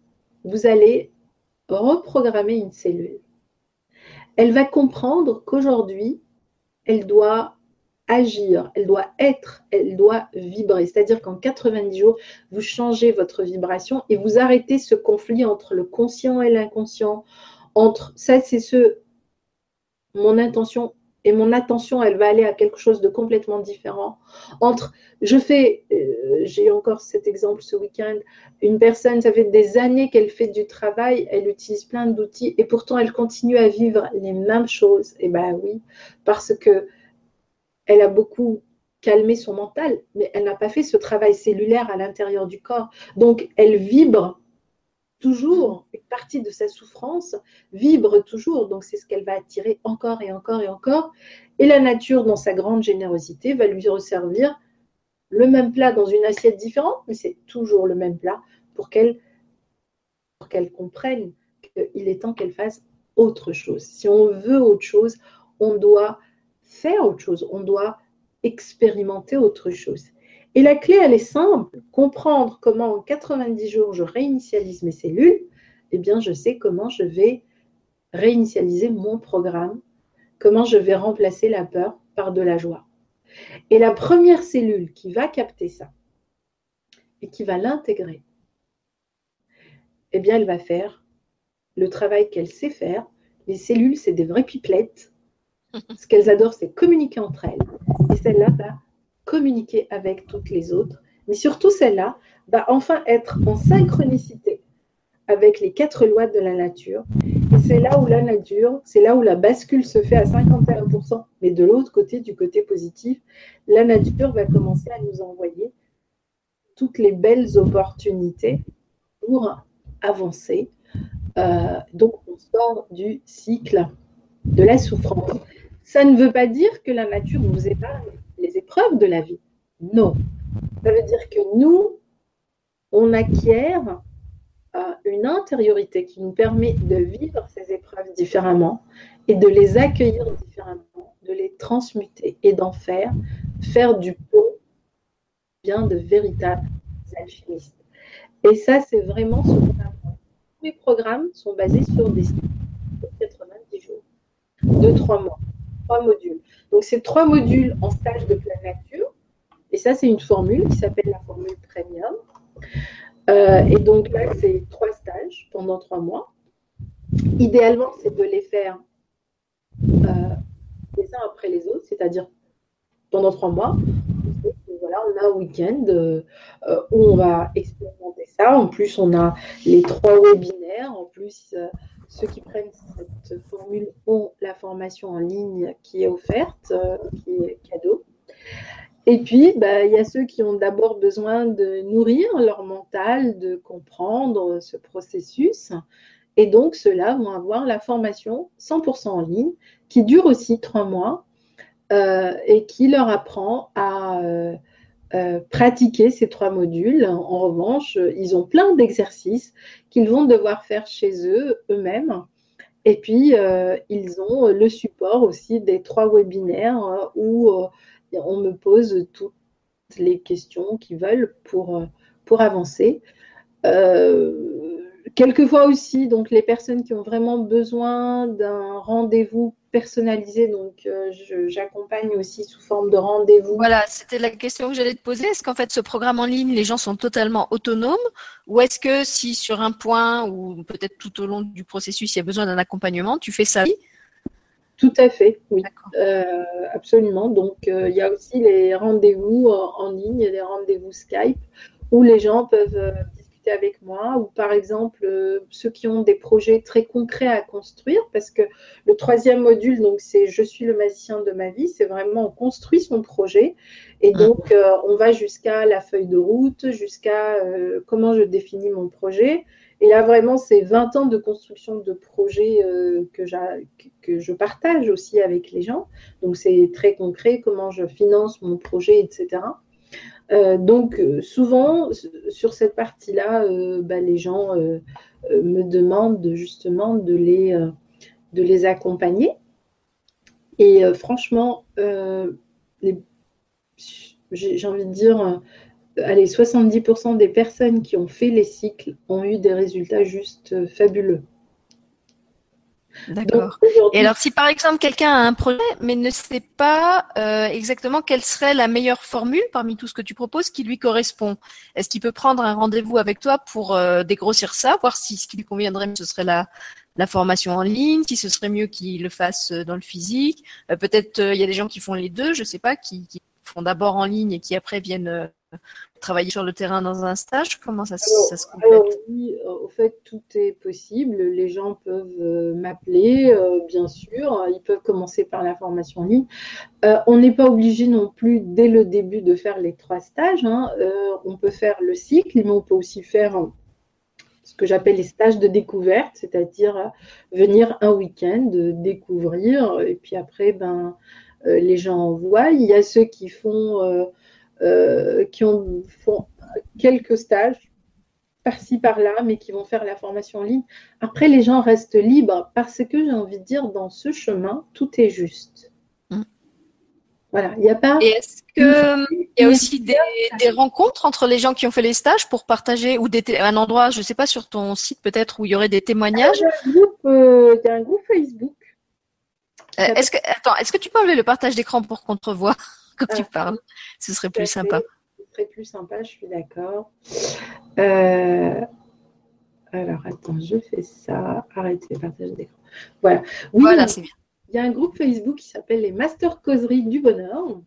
vous allez reprogrammer une cellule. Elle va comprendre qu'aujourd'hui, elle doit agir, elle doit être, elle doit vibrer. C'est-à-dire qu'en 90 jours, vous changez votre vibration et vous arrêtez ce conflit entre le conscient et l'inconscient, entre ça c'est ce, mon intention et mon attention, elle va aller à quelque chose de complètement différent. Entre, je fais, euh, j'ai encore cet exemple ce week-end, une personne, ça fait des années qu'elle fait du travail, elle utilise plein d'outils et pourtant elle continue à vivre les mêmes choses. Eh ben oui, parce que elle a beaucoup calmé son mental, mais elle n'a pas fait ce travail cellulaire à l'intérieur du corps. Donc, elle vibre toujours, une partie de sa souffrance vibre toujours. Donc, c'est ce qu'elle va attirer encore et encore et encore. Et la nature, dans sa grande générosité, va lui resservir le même plat dans une assiette différente, mais c'est toujours le même plat pour qu'elle qu'elle comprenne qu'il est temps qu'elle fasse autre chose. Si on veut autre chose, on doit faire autre chose, on doit expérimenter autre chose. Et la clé, elle est simple, comprendre comment en 90 jours je réinitialise mes cellules, eh bien je sais comment je vais réinitialiser mon programme, comment je vais remplacer la peur par de la joie. Et la première cellule qui va capter ça et qui va l'intégrer, eh bien elle va faire le travail qu'elle sait faire. Les cellules, c'est des vraies pipelettes ce qu'elles adorent, c'est communiquer entre elles. Et celle-là va communiquer avec toutes les autres. Mais surtout, celle-là va enfin être en synchronicité avec les quatre lois de la nature. Et c'est là où la nature, c'est là où la bascule se fait à 51%. Mais de l'autre côté, du côté positif, la nature va commencer à nous envoyer toutes les belles opportunités pour avancer. Euh, donc, on sort du cycle de la souffrance ça ne veut pas dire que la nature nous épargne les épreuves de la vie. Non. Ça veut dire que nous, on acquiert euh, une intériorité qui nous permet de vivre ces épreuves différemment et de les accueillir différemment, de les transmuter et d'en faire, faire du pot bien de véritables alchimistes. Et ça, c'est vraiment ce qu'on apprend. Tous les programmes sont basés sur des 90 jours, 2-3 mois trois modules. Donc, c'est trois modules en stage de pleine nature. Et ça, c'est une formule qui s'appelle la formule premium. Euh, et donc là, c'est trois stages pendant trois mois. Idéalement, c'est de les faire euh, les uns après les autres, c'est-à-dire pendant trois mois. Voilà, on a un week-end euh, où on va expérimenter ça. En plus, on a les trois webinaires. En plus, ceux qui prennent cette formule ont la formation en ligne qui est offerte, euh, qui est cadeau. Et puis, bah, il y a ceux qui ont d'abord besoin de nourrir leur mental, de comprendre ce processus. Et donc, ceux-là vont avoir la formation 100% en ligne qui dure aussi trois mois euh, et qui leur apprend à euh, euh, pratiquer ces trois modules. En revanche, ils ont plein d'exercices qu'ils vont devoir faire chez eux eux-mêmes. Et puis, ils ont le support aussi des trois webinaires où on me pose toutes les questions qu'ils veulent pour, pour avancer. quelquefois aussi, donc les personnes qui ont vraiment besoin d'un rendez-vous personnalisé, donc euh, j'accompagne aussi sous forme de rendez-vous. Voilà, c'était la question que j'allais te poser. Est-ce qu'en fait ce programme en ligne, les gens sont totalement autonomes ou est-ce que si sur un point ou peut-être tout au long du processus, il y a besoin d'un accompagnement, tu fais ça? Tout à fait, oui, euh, absolument. Donc euh, il y a aussi les rendez-vous en ligne, les rendez-vous Skype où les gens peuvent avec moi, ou par exemple euh, ceux qui ont des projets très concrets à construire, parce que le troisième module, donc c'est Je suis le magicien de ma vie, c'est vraiment on construit son projet, et mmh. donc euh, on va jusqu'à la feuille de route, jusqu'à euh, comment je définis mon projet. Et là, vraiment, c'est 20 ans de construction de projet que, que je partage aussi avec les gens. Donc, c'est très concret, comment je finance mon projet, etc. Euh, donc euh, souvent sur cette partie-là, euh, bah, les gens me demandent justement de les, de les accompagner. Et franchement, j'ai envie de dire, allez, 70% des personnes qui ont fait les cycles ont eu des résultats juste fabuleux. D'accord. Et alors, si par exemple quelqu'un a un projet, mais ne sait pas euh, exactement quelle serait la meilleure formule parmi tout ce que tu proposes qui lui correspond, est-ce qu'il peut prendre un rendez-vous avec toi pour euh, dégrossir ça, voir si ce qui lui conviendrait, ce serait la, la formation en ligne, si ce serait mieux qu'il le fasse euh, dans le physique? Peut-être il y a des gens qui font les deux, je sais pas, qui, qui font d'abord en ligne et qui après viennent travailler sur le terrain dans un stage Comment ça, se complète Oui, euh, au fait, tout est possible. Les gens peuvent euh, m'appeler, euh, bien sûr. Ils peuvent commencer par la formation en ligne. on n'est pas obligé non plus, dès le début, de faire les trois stages. Hein. on peut faire le cycle, mais on peut aussi faire ce que j'appelle les stages de découverte, c'est-à-dire venir un week-end, découvrir, et puis après, ben, les gens envoient. Il y a ceux qui font qui ont, font quelques stages par-ci, par-là, mais qui vont faire la formation en ligne. Après, les gens restent libres parce que j'ai envie de dire, dans ce chemin, tout est juste. Mm. Voilà, il n'y a pas. Et est-ce qu'il y a aussi des, rencontres entre les gens qui ont fait les stages pour partager ou un endroit, je ne sais pas, sur ton site peut-être où il y aurait des témoignages? Il y, euh, y, a un groupe Facebook. Euh, est-ce que, attends, est-ce que tu peux enlever le partage d'écran pour qu'on te voit quand tu parles. Ce serait plus sympa. Ce serait plus sympa, je suis d'accord. Euh, alors, attends, je fais ça. Arrêtez de partager d'écran. Voilà. voilà, c'est bien. Il y a un groupe Facebook qui s'appelle les Master Causeries du Bonheur.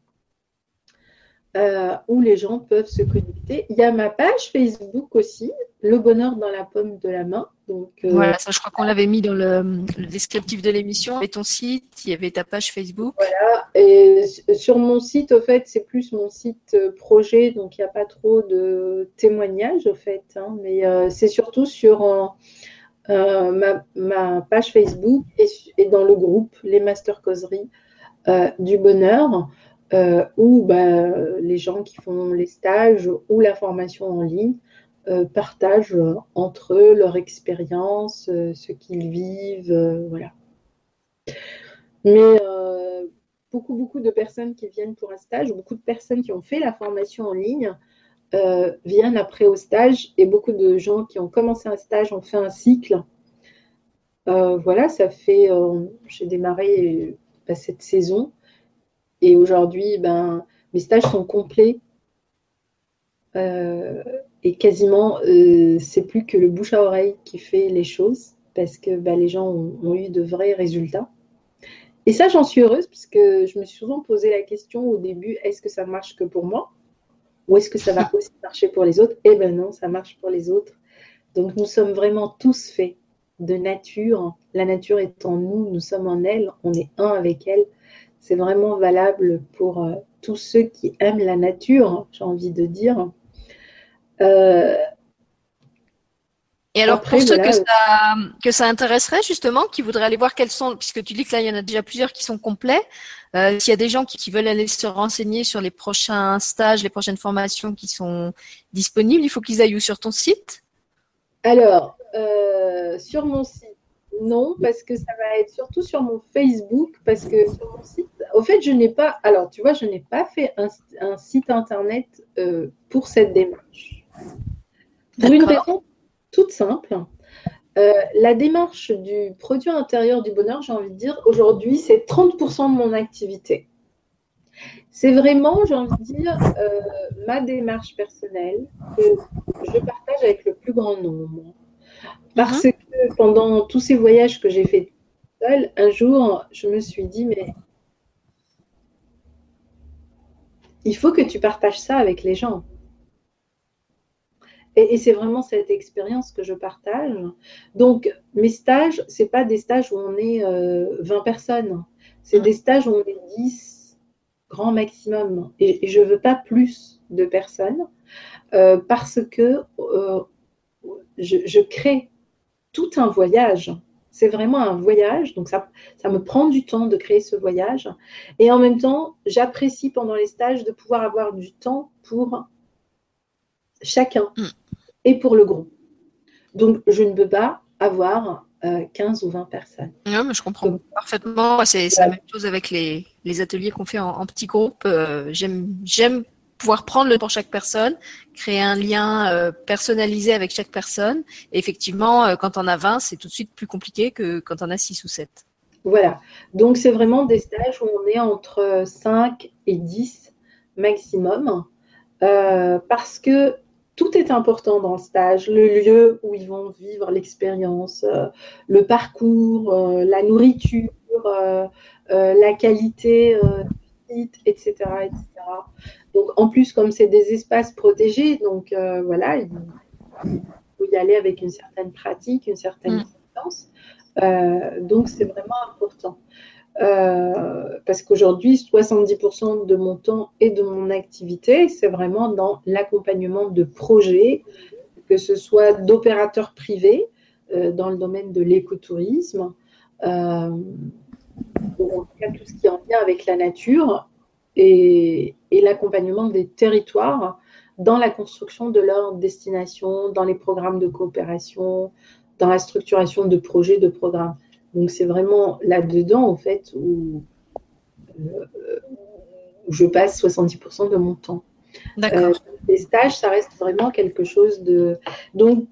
Euh, où les gens peuvent se connecter. Il y a ma page Facebook aussi, Le bonheur dans la pomme de la main. Donc, euh, Voilà, ça je crois qu'on l'avait mis dans le, descriptif de l'émission. Et ton site, il y avait ta page Facebook. Voilà, et sur mon site, au fait, c'est plus mon site euh, projet, donc il n'y a pas trop de témoignages, au fait. Hein. mais c'est surtout sur ma, page Facebook et, dans le groupe Les Master Causeries du bonheur. Euh, où bah, les gens qui font les stages ou la formation en ligne euh, partagent entre eux leur expérience, euh, ce qu'ils vivent, voilà. Mais beaucoup, beaucoup de personnes qui viennent pour un stage, beaucoup de personnes qui ont fait la formation en ligne viennent après au stage et beaucoup de gens qui ont commencé un stage ont fait un cycle. voilà, ça fait, j'ai démarré cette saison et aujourd'hui, ben, mes stages sont complets. Euh, et quasiment, euh, c'est plus que le bouche à oreille qui fait les choses parce que ben, les gens ont, eu de vrais résultats. Et ça, j'en suis heureuse puisque je me suis souvent posé la question au début est-ce que ça marche que pour moi Ou est-ce que ça va aussi marcher pour les autres? Eh bien non, ça marche pour les autres. Donc nous sommes vraiment tous faits de nature. La nature est en nous, nous sommes en elle, on est un avec elle. C'est vraiment valable pour euh, tous ceux qui aiment la nature, j'ai envie de dire. Euh, Et alors, pour ceux que, ça, que ça intéresserait, justement, qui voudraient aller voir quels sont, puisque tu dis que là, il y en a déjà plusieurs qui sont complets, euh, s'il y a des gens qui, veulent aller se renseigner sur les prochains stages, les prochaines formations qui sont disponibles, il faut qu'ils aillent où? Sur ton site? Alors, euh, sur mon site, non, parce que ça va être surtout sur mon Facebook, parce que sur mon site, au fait, je n'ai pas, alors tu vois, je n'ai pas fait un, site internet euh, pour cette démarche. Pour une raison toute simple. Euh, la démarche du produit intérieur du bonheur, j'ai envie de dire, aujourd'hui, c'est 30% de mon activité. C'est vraiment, j'ai envie de dire, euh, ma démarche personnelle que je partage avec le plus grand nombre. Parce que pendant tous ces voyages que j'ai faits seul, un jour, je me suis dit, mais il faut que tu partages ça avec les gens. Et, c'est vraiment cette expérience que je partage. Donc, mes stages, ce pas des stages où on est 20 euh, personnes. C'est des stages où on est 10 grand maximum. Et, je ne veux pas plus de personnes euh, parce que euh, je, crée tout un voyage. C'est vraiment un voyage, donc ça, ça me prend du temps de créer ce voyage. Et en même temps, j'apprécie pendant les stages de pouvoir avoir du temps pour chacun mm. et pour le groupe. Donc, je ne peux pas avoir 15 euh, ou 20 personnes. Oui, mais je comprends parfaitement. C'est la même chose avec les, ateliers qu'on fait en, petits groupes. Euh, j'aime pouvoir prendre le temps pour chaque personne, créer un lien euh, personnalisé avec chaque personne. Et effectivement, quand on a 20, c'est tout de suite plus compliqué que quand on a 6 ou 7. Voilà. Donc, c'est vraiment des stages où on est entre 5 et 10 maximum. parce que tout est important dans le stage, le lieu où ils vont vivre l'expérience, euh, le parcours, euh, la nourriture, euh, la qualité etc., etc. Donc en plus, comme c'est des espaces protégés, donc voilà, il faut y aller avec une certaine pratique, une certaine distance. Mm. donc c'est vraiment important. Euh, parce qu'aujourd'hui, 70% de mon temps et de mon activité, c'est vraiment dans l'accompagnement de projets, que ce soit d'opérateurs privés euh, dans le domaine de l'écotourisme, euh, tout ce qui est en lien avec la nature et, et l'accompagnement des territoires dans la construction de leur destination, dans les programmes de coopération, dans la structuration de projets, de programmes. Donc c'est vraiment là-dedans, en fait, où, euh, je passe 70% de mon temps. D'accord. Euh, les stages, ça reste vraiment quelque chose de... Donc,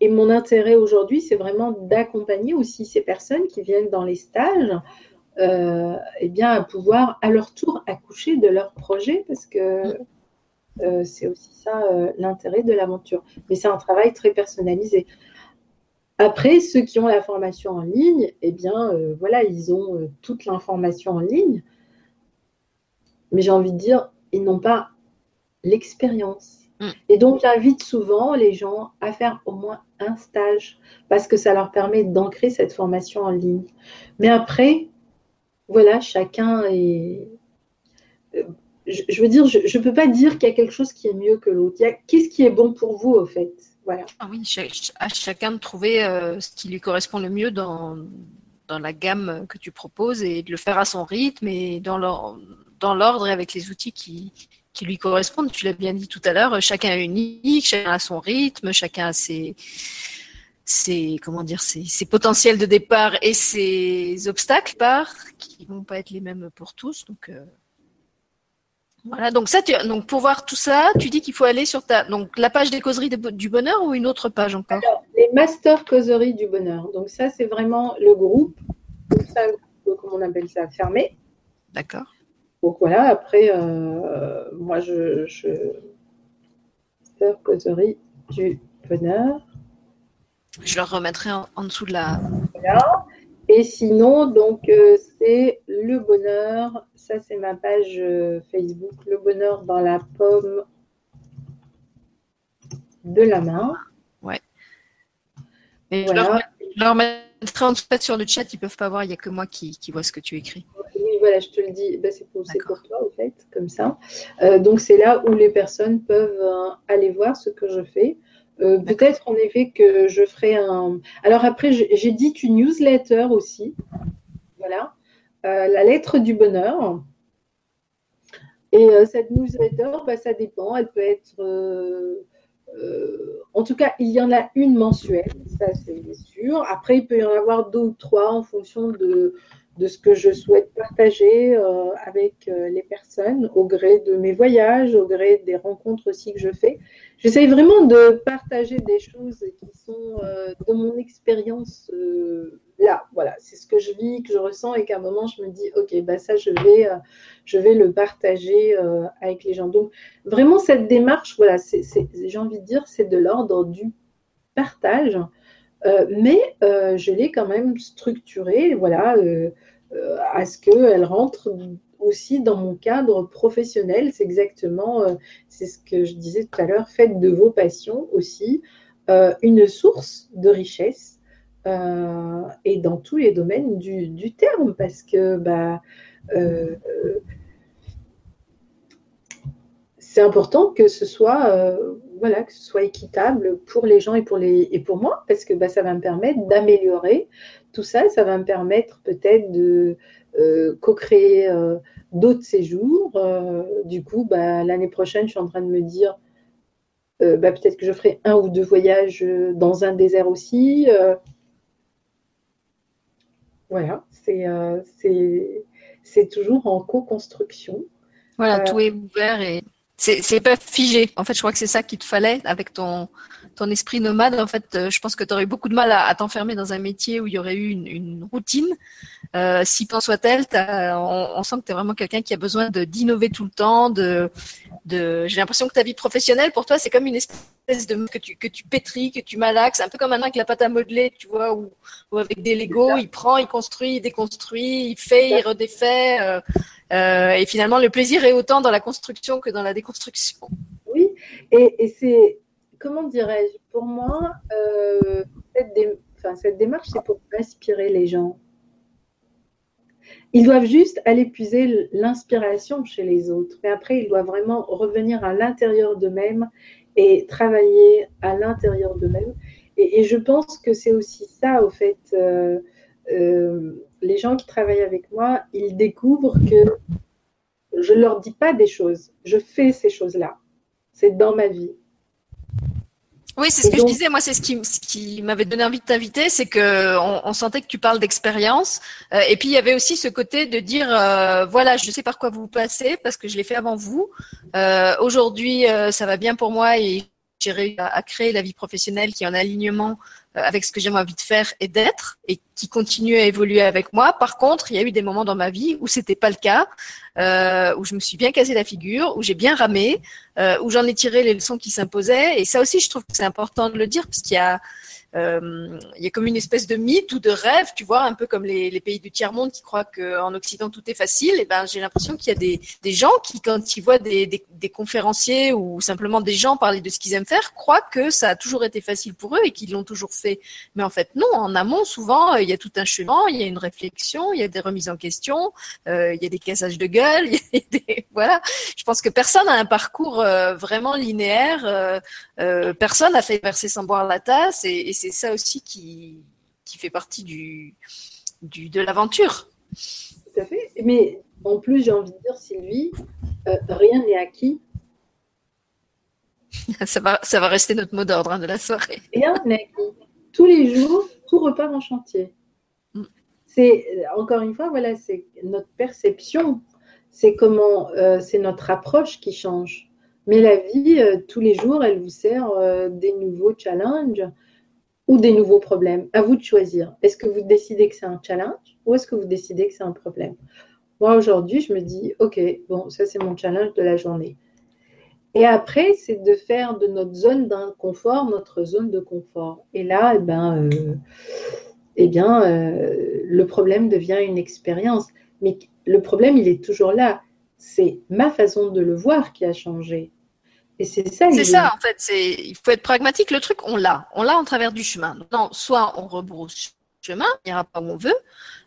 et, mon intérêt aujourd'hui, c'est vraiment d'accompagner aussi ces personnes qui viennent dans les stages, euh, eh bien, à pouvoir à leur tour accoucher de leur projet, parce que euh, c'est aussi ça l'intérêt de l'aventure. Mais c'est un travail très personnalisé. Après, ceux qui ont la formation en ligne, eh bien, euh, voilà, ils ont euh, toute l'information en ligne. Mais j'ai envie de dire, ils n'ont pas l'expérience. Mm. Et donc, j'invite souvent les gens à faire au moins un stage parce que ça leur permet d'ancrer cette formation en ligne. Mais après, voilà, chacun est. Euh, je, veux dire, je ne peux pas dire qu'il y a quelque chose qui est mieux que l'autre. Qu'est-ce qui est bon pour vous, au fait? Ah oui, à chacun de trouver euh, ce qui lui correspond le mieux dans, dans la gamme que tu proposes et de le faire à son rythme et dans l'ordre et avec les outils qui, qui lui correspondent. Tu l'as bien dit tout à l'heure, chacun est unique, chacun a son rythme, chacun a ses, ses comment dire, ses, ses potentiels de départ et ses obstacles par qui vont pas être les mêmes pour tous. Donc, euh, voilà, donc ça, tu, donc pour voir tout ça, tu dis qu'il faut aller sur ta, donc la page des causeries du bonheur ou une autre page encore? Alors, les master causeries du bonheur. Donc ça, c'est vraiment le groupe, comment on appelle ça, fermé. D'accord. Donc voilà, après, euh, moi, je, je... Master causerie du bonheur. Je le remettrai en, dessous de la. Voilà. Et sinon, donc, euh, c'est le bonheur. Ça, c'est ma page euh, Facebook. Le bonheur dans la pomme de la main. Ouais. Et je, leur, mettrai en fait sur le chat. Ils ne peuvent pas voir. Il n'y a que moi qui, vois ce que tu écris. Voilà, je te le dis. Ben, c'est pour, toi, au fait, comme ça. Euh, donc, c'est là où les personnes peuvent aller voir ce que je fais. Peut-être en effet que je ferai un. Alors après, j'ai dit une newsletter aussi. Voilà. la lettre du bonheur. Et cette newsletter, bah, ça dépend. Elle peut être euh, en tout cas, il y en a une mensuelle, ça c'est sûr. Après, il peut y en avoir deux ou trois en fonction de, de ce que je souhaite partager euh, avec euh, les personnes au gré de mes voyages, au gré des rencontres aussi que je fais. J'essaye vraiment de partager des choses qui sont de mon expérience là. Voilà, c'est ce que je vis, que je ressens et qu'à un moment je me dis, ok, bah ça je vais, je vais le partager avec les gens. Donc vraiment cette démarche, voilà, j'ai envie de dire, c'est de l'ordre du partage. Mais je l'ai quand même structurée, voilà, euh, à ce qu'elle rentre aussi dans mon cadre professionnel. C'est exactement, euh, c'est ce que je disais tout à l'heure, faites de vos passions aussi euh, une source de richesse et dans tous les domaines du, terme, parce que bah, c'est important que ce soit voilà que ce soit équitable pour les gens et pour les et pour moi parce que bah, ça va me permettre d'améliorer tout ça, ça va me permettre peut-être de euh, co-créer euh, d'autres séjours. Euh, du coup, bah, l'année prochaine, je suis en train de me dire bah, peut-être que je ferai un ou deux voyages dans un désert aussi. voilà, c'est toujours en co-construction. Voilà, tout est ouvert et c'est pas figé. En fait, je crois que c'est ça qu'il te fallait avec ton ton esprit nomade. En fait, euh, je pense que tu aurais beaucoup de mal à, t'enfermer dans un métier où il y aurait eu une, routine. Euh, si tant soit-elle, on, on, sent que tu es vraiment quelqu'un qui a besoin d'innover tout le temps. De, de j'ai l'impression que ta vie professionnelle, pour toi, c'est comme une espèce de que tu que tu pétris, que tu malaxes, un peu comme un avec la pâte à modeler, tu vois, ou, ou avec des Lego, il prend, il construit, il déconstruit, il fait, il redéfait. Euh, euh, et finalement, le plaisir est autant dans la construction que dans la déconstruction. Oui, et, c'est, comment dirais-je, pour moi, euh, cette, démarche, c'est pour inspirer les gens. Ils doivent juste aller puiser l'inspiration chez les autres. Mais après, ils doivent vraiment revenir à l'intérieur d'eux-mêmes et travailler à l'intérieur d'eux-mêmes. Et, je pense que c'est aussi ça, au fait. Euh, les gens qui travaillent avec moi, ils découvrent que je ne leur dis pas des choses, je fais ces choses-là. C'est dans ma vie. Oui, c'est ce que je disais. Moi, c'est ce qui, qui m'avait donné envie de t'inviter, c'est que on, sentait que tu parles d'expérience. Euh, et puis il y avait aussi ce côté de dire, euh, voilà, je sais par quoi vous passez parce que je l'ai fait avant vous. Euh, aujourd'hui, ça va bien pour moi et j'ai réussi à, créer la vie professionnelle qui est en alignement euh, avec ce que j'ai envie de faire et d'être et qui continue à évoluer avec moi. Par contre, il y a eu des moments dans ma vie où c'était pas le cas, euh, où je me suis bien cassé la figure, où j'ai bien ramé, euh, où j'en ai tiré les leçons qui s'imposaient. Et ça aussi, je trouve que c'est important de le dire parce qu'il y a euh, il y a comme une espèce de mythe ou de rêve, tu vois, un peu comme les, pays du tiers-monde qui croient qu'en Occident tout est facile. Et ben, j'ai l'impression qu'il y a des, gens qui, quand ils voient des, conférenciers ou simplement des gens parler de ce qu'ils aiment faire, croient que ça a toujours été facile pour eux et qu'ils l'ont toujours fait. Mais en fait, non. En amont, souvent, il y a tout un chemin, il y a une réflexion, il y a des remises en question, euh, il y a des cassages de gueule, voilà. Je pense que personne a un parcours euh, vraiment linéaire. Euh, euh, personne n'a fait verser sans boire la tasse c'est ça aussi qui, qui fait partie du, du de l'aventure. Tout à fait. Mais en plus, j'ai envie de dire, Sylvie, euh, rien n'est acquis. ça, va, ça va rester notre mot d'ordre hein, de la soirée. Rien n'est acquis. Tous les jours, tout repart en chantier. Mm. C'est encore une fois, voilà, c'est notre perception, c'est comment, euh, c'est notre approche qui change. Mais la vie, euh, tous les jours, elle vous sert des nouveaux challenges, ou des nouveaux problèmes. À vous de choisir. Est-ce que vous décidez que c'est un challenge ou est-ce que vous décidez que c'est un problème? Moi, aujourd'hui, je me dis, OK, bon, ça, c'est mon challenge de la journée. Et après, c'est de faire de notre zone d'inconfort notre zone de confort. Et là, eh ben, euh, eh bien, euh, le problème devient une expérience. Mais le problème, il est toujours là. C'est ma façon de le voir qui a changé c'est ça. C'est ça, en fait. C'est, il faut être pragmatique. Le truc, on l'a. On l'a en travers du chemin. Non, soit on rebrousse chemin, on n'ira pas où on veut.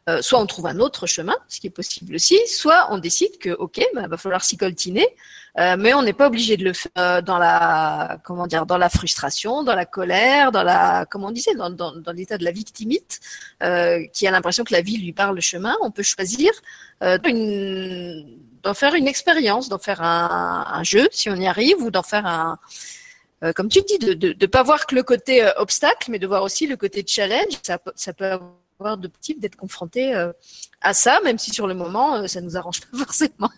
Euh, soit on trouve un autre chemin, ce qui est possible aussi, soit on décide que ok, bah, va falloir s'y coltiner, euh, mais on n'est pas obligé de le faire euh, dans la comment dire, dans la frustration, dans la colère, dans la comment on disait, dans, dans, dans l'état de la victimite, qui a l'impression que la vie lui parle le chemin. On peut choisir d'en faire une expérience, d'en faire un, jeu si on y arrive, ou d'en faire un comme tu dis, de ne pas voir que le côté obstacle, mais de voir aussi le côté challenge. Ça, ça peut avoir de type d'être confronté euh, à ça, même si sur le moment, euh, ça nous arrange pas forcément.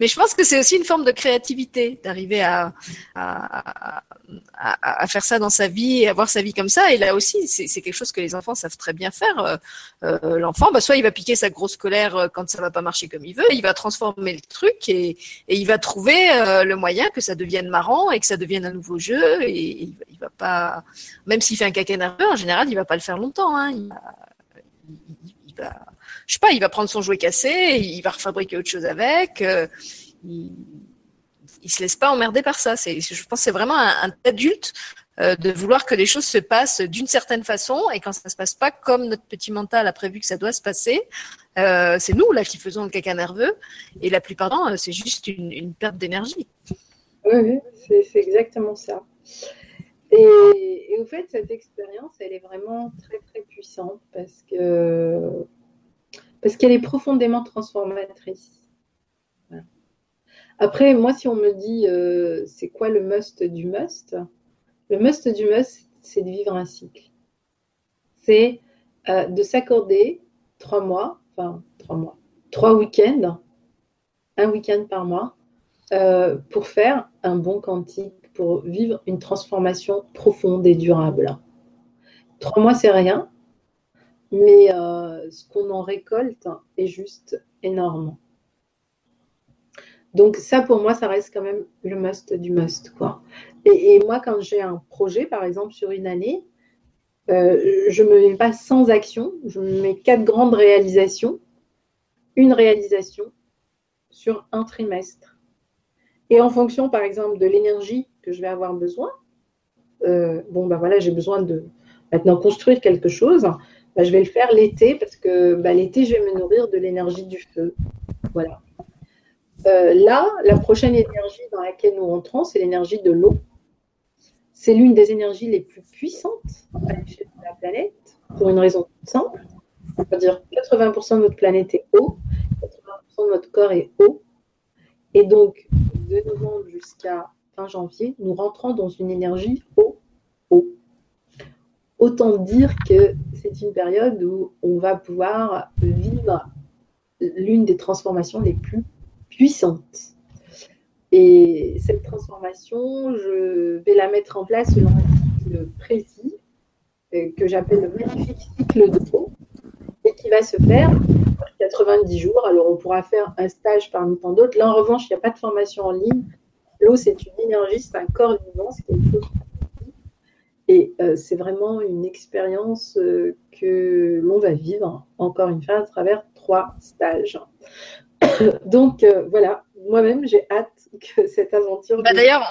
Mais je pense que c'est aussi une forme de créativité d'arriver à, à, faire ça dans sa vie et avoir sa vie comme ça. Et là aussi, c'est quelque chose que les enfants savent très bien faire. Euh, euh, l'enfant, bah, soit il va piquer sa grosse colère euh, quand ça va pas marcher comme il veut, il va transformer le truc et, il va trouver le moyen que ça devienne marrant et que ça devienne un nouveau jeu. Et, il, va pas, même s'il fait un caca nerveux, en général, il va pas le faire longtemps. Hein. Va je sais pas, il va prendre son jouet cassé, il va refabriquer autre chose avec. Euh, il, il se laisse pas emmerder par ça. Je pense, que c'est vraiment un, adulte euh, de vouloir que les choses se passent d'une certaine façon et quand ça se passe pas comme notre petit mental a prévu que ça doit se passer, euh, c'est nous là qui faisons le caca nerveux et la plupart du temps c'est juste une, perte d'énergie. Oui, c'est exactement ça. Et, au fait, cette expérience, elle est vraiment très très puissante parce que parce qu'elle est profondément transformatrice. Après, moi, si on me dit euh, c'est quoi le must du must, le must du must, c'est de vivre un cycle. C'est euh, de s'accorder trois mois, enfin trois mois, trois week-ends, un week-end par mois, euh, pour faire un bon quantique, pour vivre une transformation profonde et durable. Trois mois, c'est rien, mais euh, ce qu'on en récolte est juste énorme. Donc ça, pour moi, ça reste quand même le must du must. Quoi. Et, moi, quand j'ai un projet, par exemple, sur une année, euh, je ne me mets pas sans action, je me mets quatre grandes réalisations, une réalisation sur un trimestre. Et en fonction, par exemple, de l'énergie que je vais avoir besoin, euh, bon, ben voilà, j'ai besoin de maintenant construire quelque chose. Bah, je vais le faire l'été parce que bah, l'été, je vais me nourrir de l'énergie du feu. Voilà. Euh, là, la prochaine énergie dans laquelle nous rentrons, c'est l'énergie de l'eau. C'est l'une des énergies les plus puissantes à l'échelle de la planète pour une raison simple. C'est-à-dire 80% de notre planète est eau, 80% de notre corps est eau. Et donc, de novembre jusqu'à fin janvier, nous rentrons dans une énergie eau, eau. Autant dire que c'est une période où on va pouvoir vivre l'une des transformations les plus puissantes. Et cette transformation, je vais la mettre en place selon un cycle précis euh, que j'appelle le magnifique cycle de l'eau et qui va se faire 90 jours. Alors on pourra faire un stage parmi tant d'autres. Là en revanche, il n'y a pas de formation en ligne. L'eau, c'est une énergie, c'est un corps vivant, c'est quelque chose et euh, c'est vraiment une expérience euh, que l'on va vivre, encore une fois, à travers trois stages. Donc euh, voilà, moi-même, j'ai hâte que cette aventure. Bah, D'ailleurs,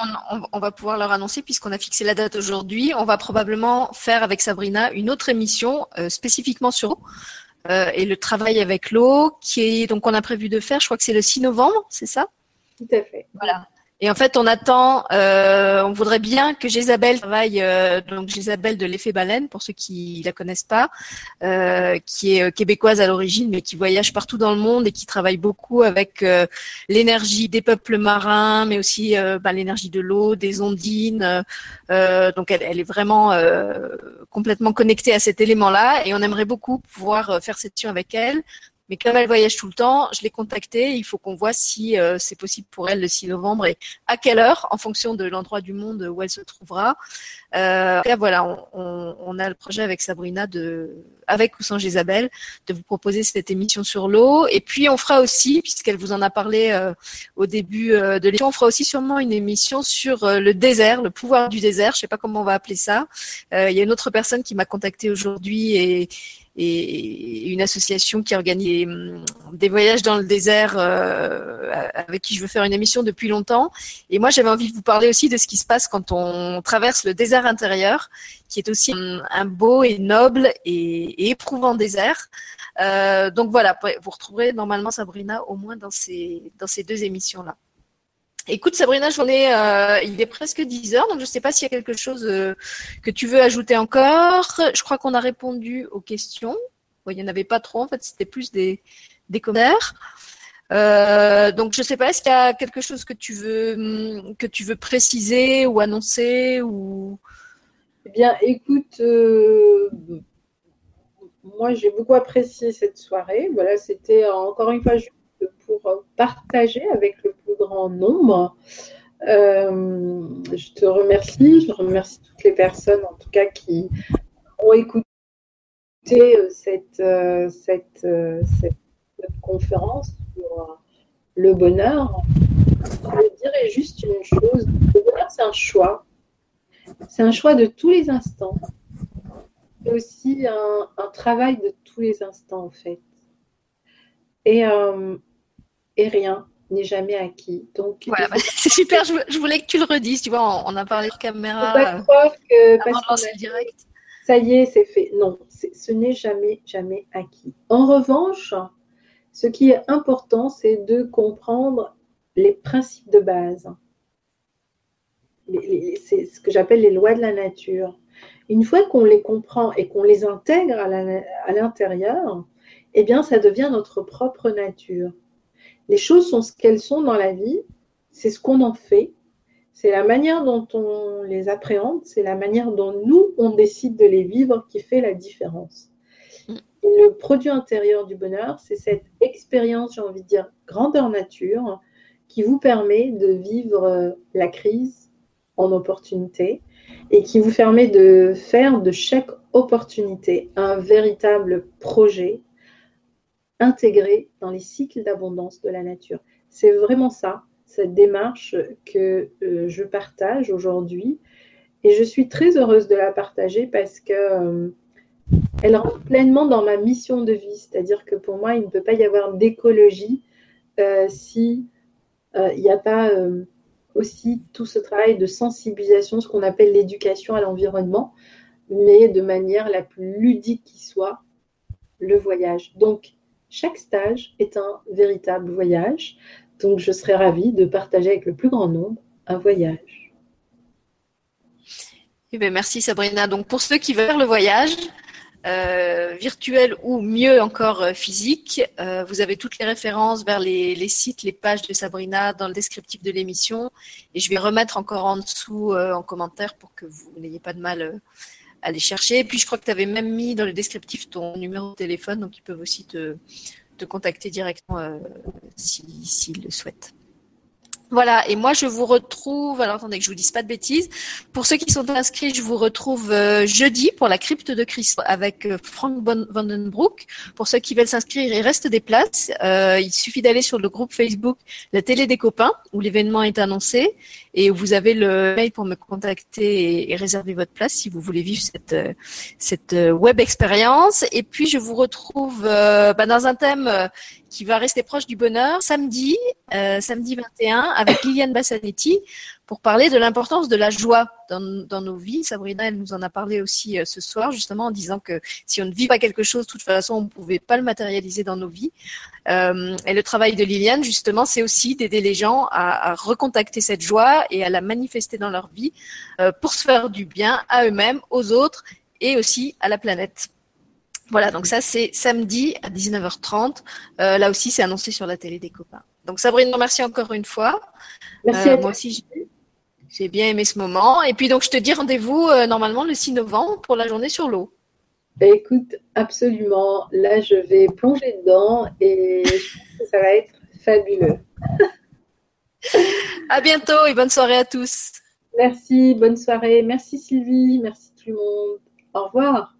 on, va pouvoir leur annoncer, puisqu'on a fixé la date aujourd'hui, on va probablement faire avec Sabrina une autre émission spécifiquement sur l'eau. et le travail avec l'eau, qui est donc on a prévu de faire, je crois que c'est le 6 novembre, c'est ça? Tout à fait. Voilà. Et en fait, on attend, euh, on voudrait bien que Jésabelle travaille, euh, donc Jésabelle de l'effet baleine, pour ceux qui la connaissent pas, euh, qui est québécoise à l'origine, mais qui voyage partout dans le monde et qui travaille beaucoup avec l'énergie des peuples marins, mais aussi bah, l'énergie de l'eau, des ondines. donc, elle, elle, est vraiment complètement connectée à cet élément-là, et on aimerait beaucoup pouvoir faire cette mission avec elle, mais comme elle voyage tout le temps, je l'ai contactée. Il faut qu'on voit si euh, c'est possible pour elle le 6 novembre et à quelle heure, en fonction de l'endroit du monde où elle se trouvera. Euh, voilà, on, on, a le projet avec Sabrina de, avec ou sans Isabelle, de vous proposer cette émission sur l'eau. Et puis on fera aussi, puisqu'elle vous en a parlé euh, au début euh, de l'émission, on fera aussi sûrement une émission sur le désert, le pouvoir du désert. Je sais pas comment on va appeler ça. Il y a une autre personne qui m'a contacté aujourd'hui et et une association qui organise des voyages dans le désert euh, avec qui je veux faire une émission depuis longtemps. Et moi, j'avais envie de vous parler aussi de ce qui se passe quand on traverse le désert intérieur, qui est aussi un, beau et noble et, éprouvant désert. Euh, donc voilà, vous retrouverez normalement Sabrina au moins dans ces, dans ces deux émissions-là. Écoute Sabrina, j'en ai, euh, il est presque 10 heures, donc je ne sais pas s'il y a quelque chose euh, que tu veux ajouter encore. Je crois qu'on a répondu aux questions. il n'y en avait pas trop, en fait, c'était plus des, des commentaires. Euh, donc je ne sais pas, est-ce qu'il y a quelque chose que tu veux hum, que tu veux préciser ou annoncer ou? Eh bien, écoute, moi j'ai beaucoup apprécié cette soirée. Voilà, c'était encore une fois pour partager avec le plus grand nombre. Euh, je te remercie, je remercie toutes les personnes en tout cas qui ont écouté euh, cette, euh, cette, cette, conférence sur le bonheur. Je dirais juste une chose, le bonheur c'est un choix. C'est un choix de tous les instants. C'est aussi un, un, travail de tous les instants en fait. Et, et rien n'est jamais acquis. Donc, voilà, bah, c'est super. Je, voulais que tu le redises. Tu vois, on, a parlé de caméra. Pas croire que parce que direct. Ça y est, c'est fait. Non, ce n'est jamais, jamais acquis. En revanche, ce qui est important, c'est de comprendre les principes de base. C'est ce que j'appelle les lois de la nature. Une fois qu'on les comprend et qu'on les intègre à l'intérieur, eh bien, ça devient notre propre nature. Les choses sont ce qu'elles sont dans la vie, c'est ce qu'on en fait, c'est la manière dont on les appréhende, c'est la manière dont nous, on décide de les vivre qui fait la différence. Mm. le produit intérieur du bonheur, c'est cette expérience, j'ai envie de dire, grandeur nature, qui vous permet de vivre euh, la crise en opportunité et qui vous permet de faire de chaque opportunité un véritable projet intégré dans les cycles d'abondance de la nature. C'est vraiment ça, cette démarche que euh, je partage aujourd'hui. Et je suis très heureuse de la partager parce que euh, elle rentre pleinement dans ma mission de vie. C'est-à-dire que pour moi, il ne peut pas y avoir d'écologie euh, si il n'y a pas aussi tout ce travail de sensibilisation, ce qu'on appelle l'éducation à l'environnement, mais de manière la plus ludique qui soit, le voyage. Donc, chaque stage est un véritable voyage. Donc, je serais ravie de partager avec le plus grand nombre un voyage. Eh bien, merci Sabrina. Donc, pour ceux qui veulent faire le voyage, euh, virtuel ou mieux encore euh, physique, euh, vous avez toutes les références vers les, sites, les pages de Sabrina dans le descriptif de l'émission. Et je vais remettre encore en dessous en commentaire pour que vous n'ayez pas de mal aller chercher. Puis, je crois que tu avais même mis dans le descriptif ton numéro de téléphone, donc ils peuvent aussi te, te contacter directement euh, s'ils le souhaitent. Voilà, et moi je vous retrouve, alors attendez que je vous dise pas de bêtises, pour ceux qui sont inscrits, je vous retrouve euh, jeudi pour la crypte de Christ avec euh, Frank Vandenbroek. Pour ceux qui veulent s'inscrire, il reste des places. Euh, il suffit d'aller sur le groupe Facebook La Télé des copains où l'événement est annoncé et vous avez le mail pour me contacter et, réserver votre place si vous voulez vivre cette, cette web expérience. Et puis je vous retrouve bah, dans un thème qui va rester proche du bonheur samedi, euh, samedi 21, avec Liliane Bassanetti, pour parler de l'importance de la joie dans, nos vies. Sabrina, elle nous en a parlé aussi euh, ce soir, justement en disant que si on ne vit pas quelque chose, de toute façon, on ne pouvait pas le matérialiser dans nos vies. Euh, et le travail de Liliane, justement, c'est aussi d'aider les gens à, recontacter cette joie et à la manifester dans leur vie pour se faire du bien à eux-mêmes, aux autres et aussi à la planète. Voilà, donc ça c'est samedi à 19h30. Euh, là aussi, c'est annoncé sur la télé des copains. Donc Sabrine, merci encore une fois. Merci euh, moi aussi, j'ai bien aimé ce moment. Et puis donc, je te dis rendez-vous euh, normalement le 6 novembre pour la journée sur l'eau. Écoute, absolument. Là, je vais plonger dedans et je pense que ça va être fabuleux. à bientôt et bonne soirée à tous. Merci, bonne soirée. Merci Sylvie, merci tout le monde. Au revoir.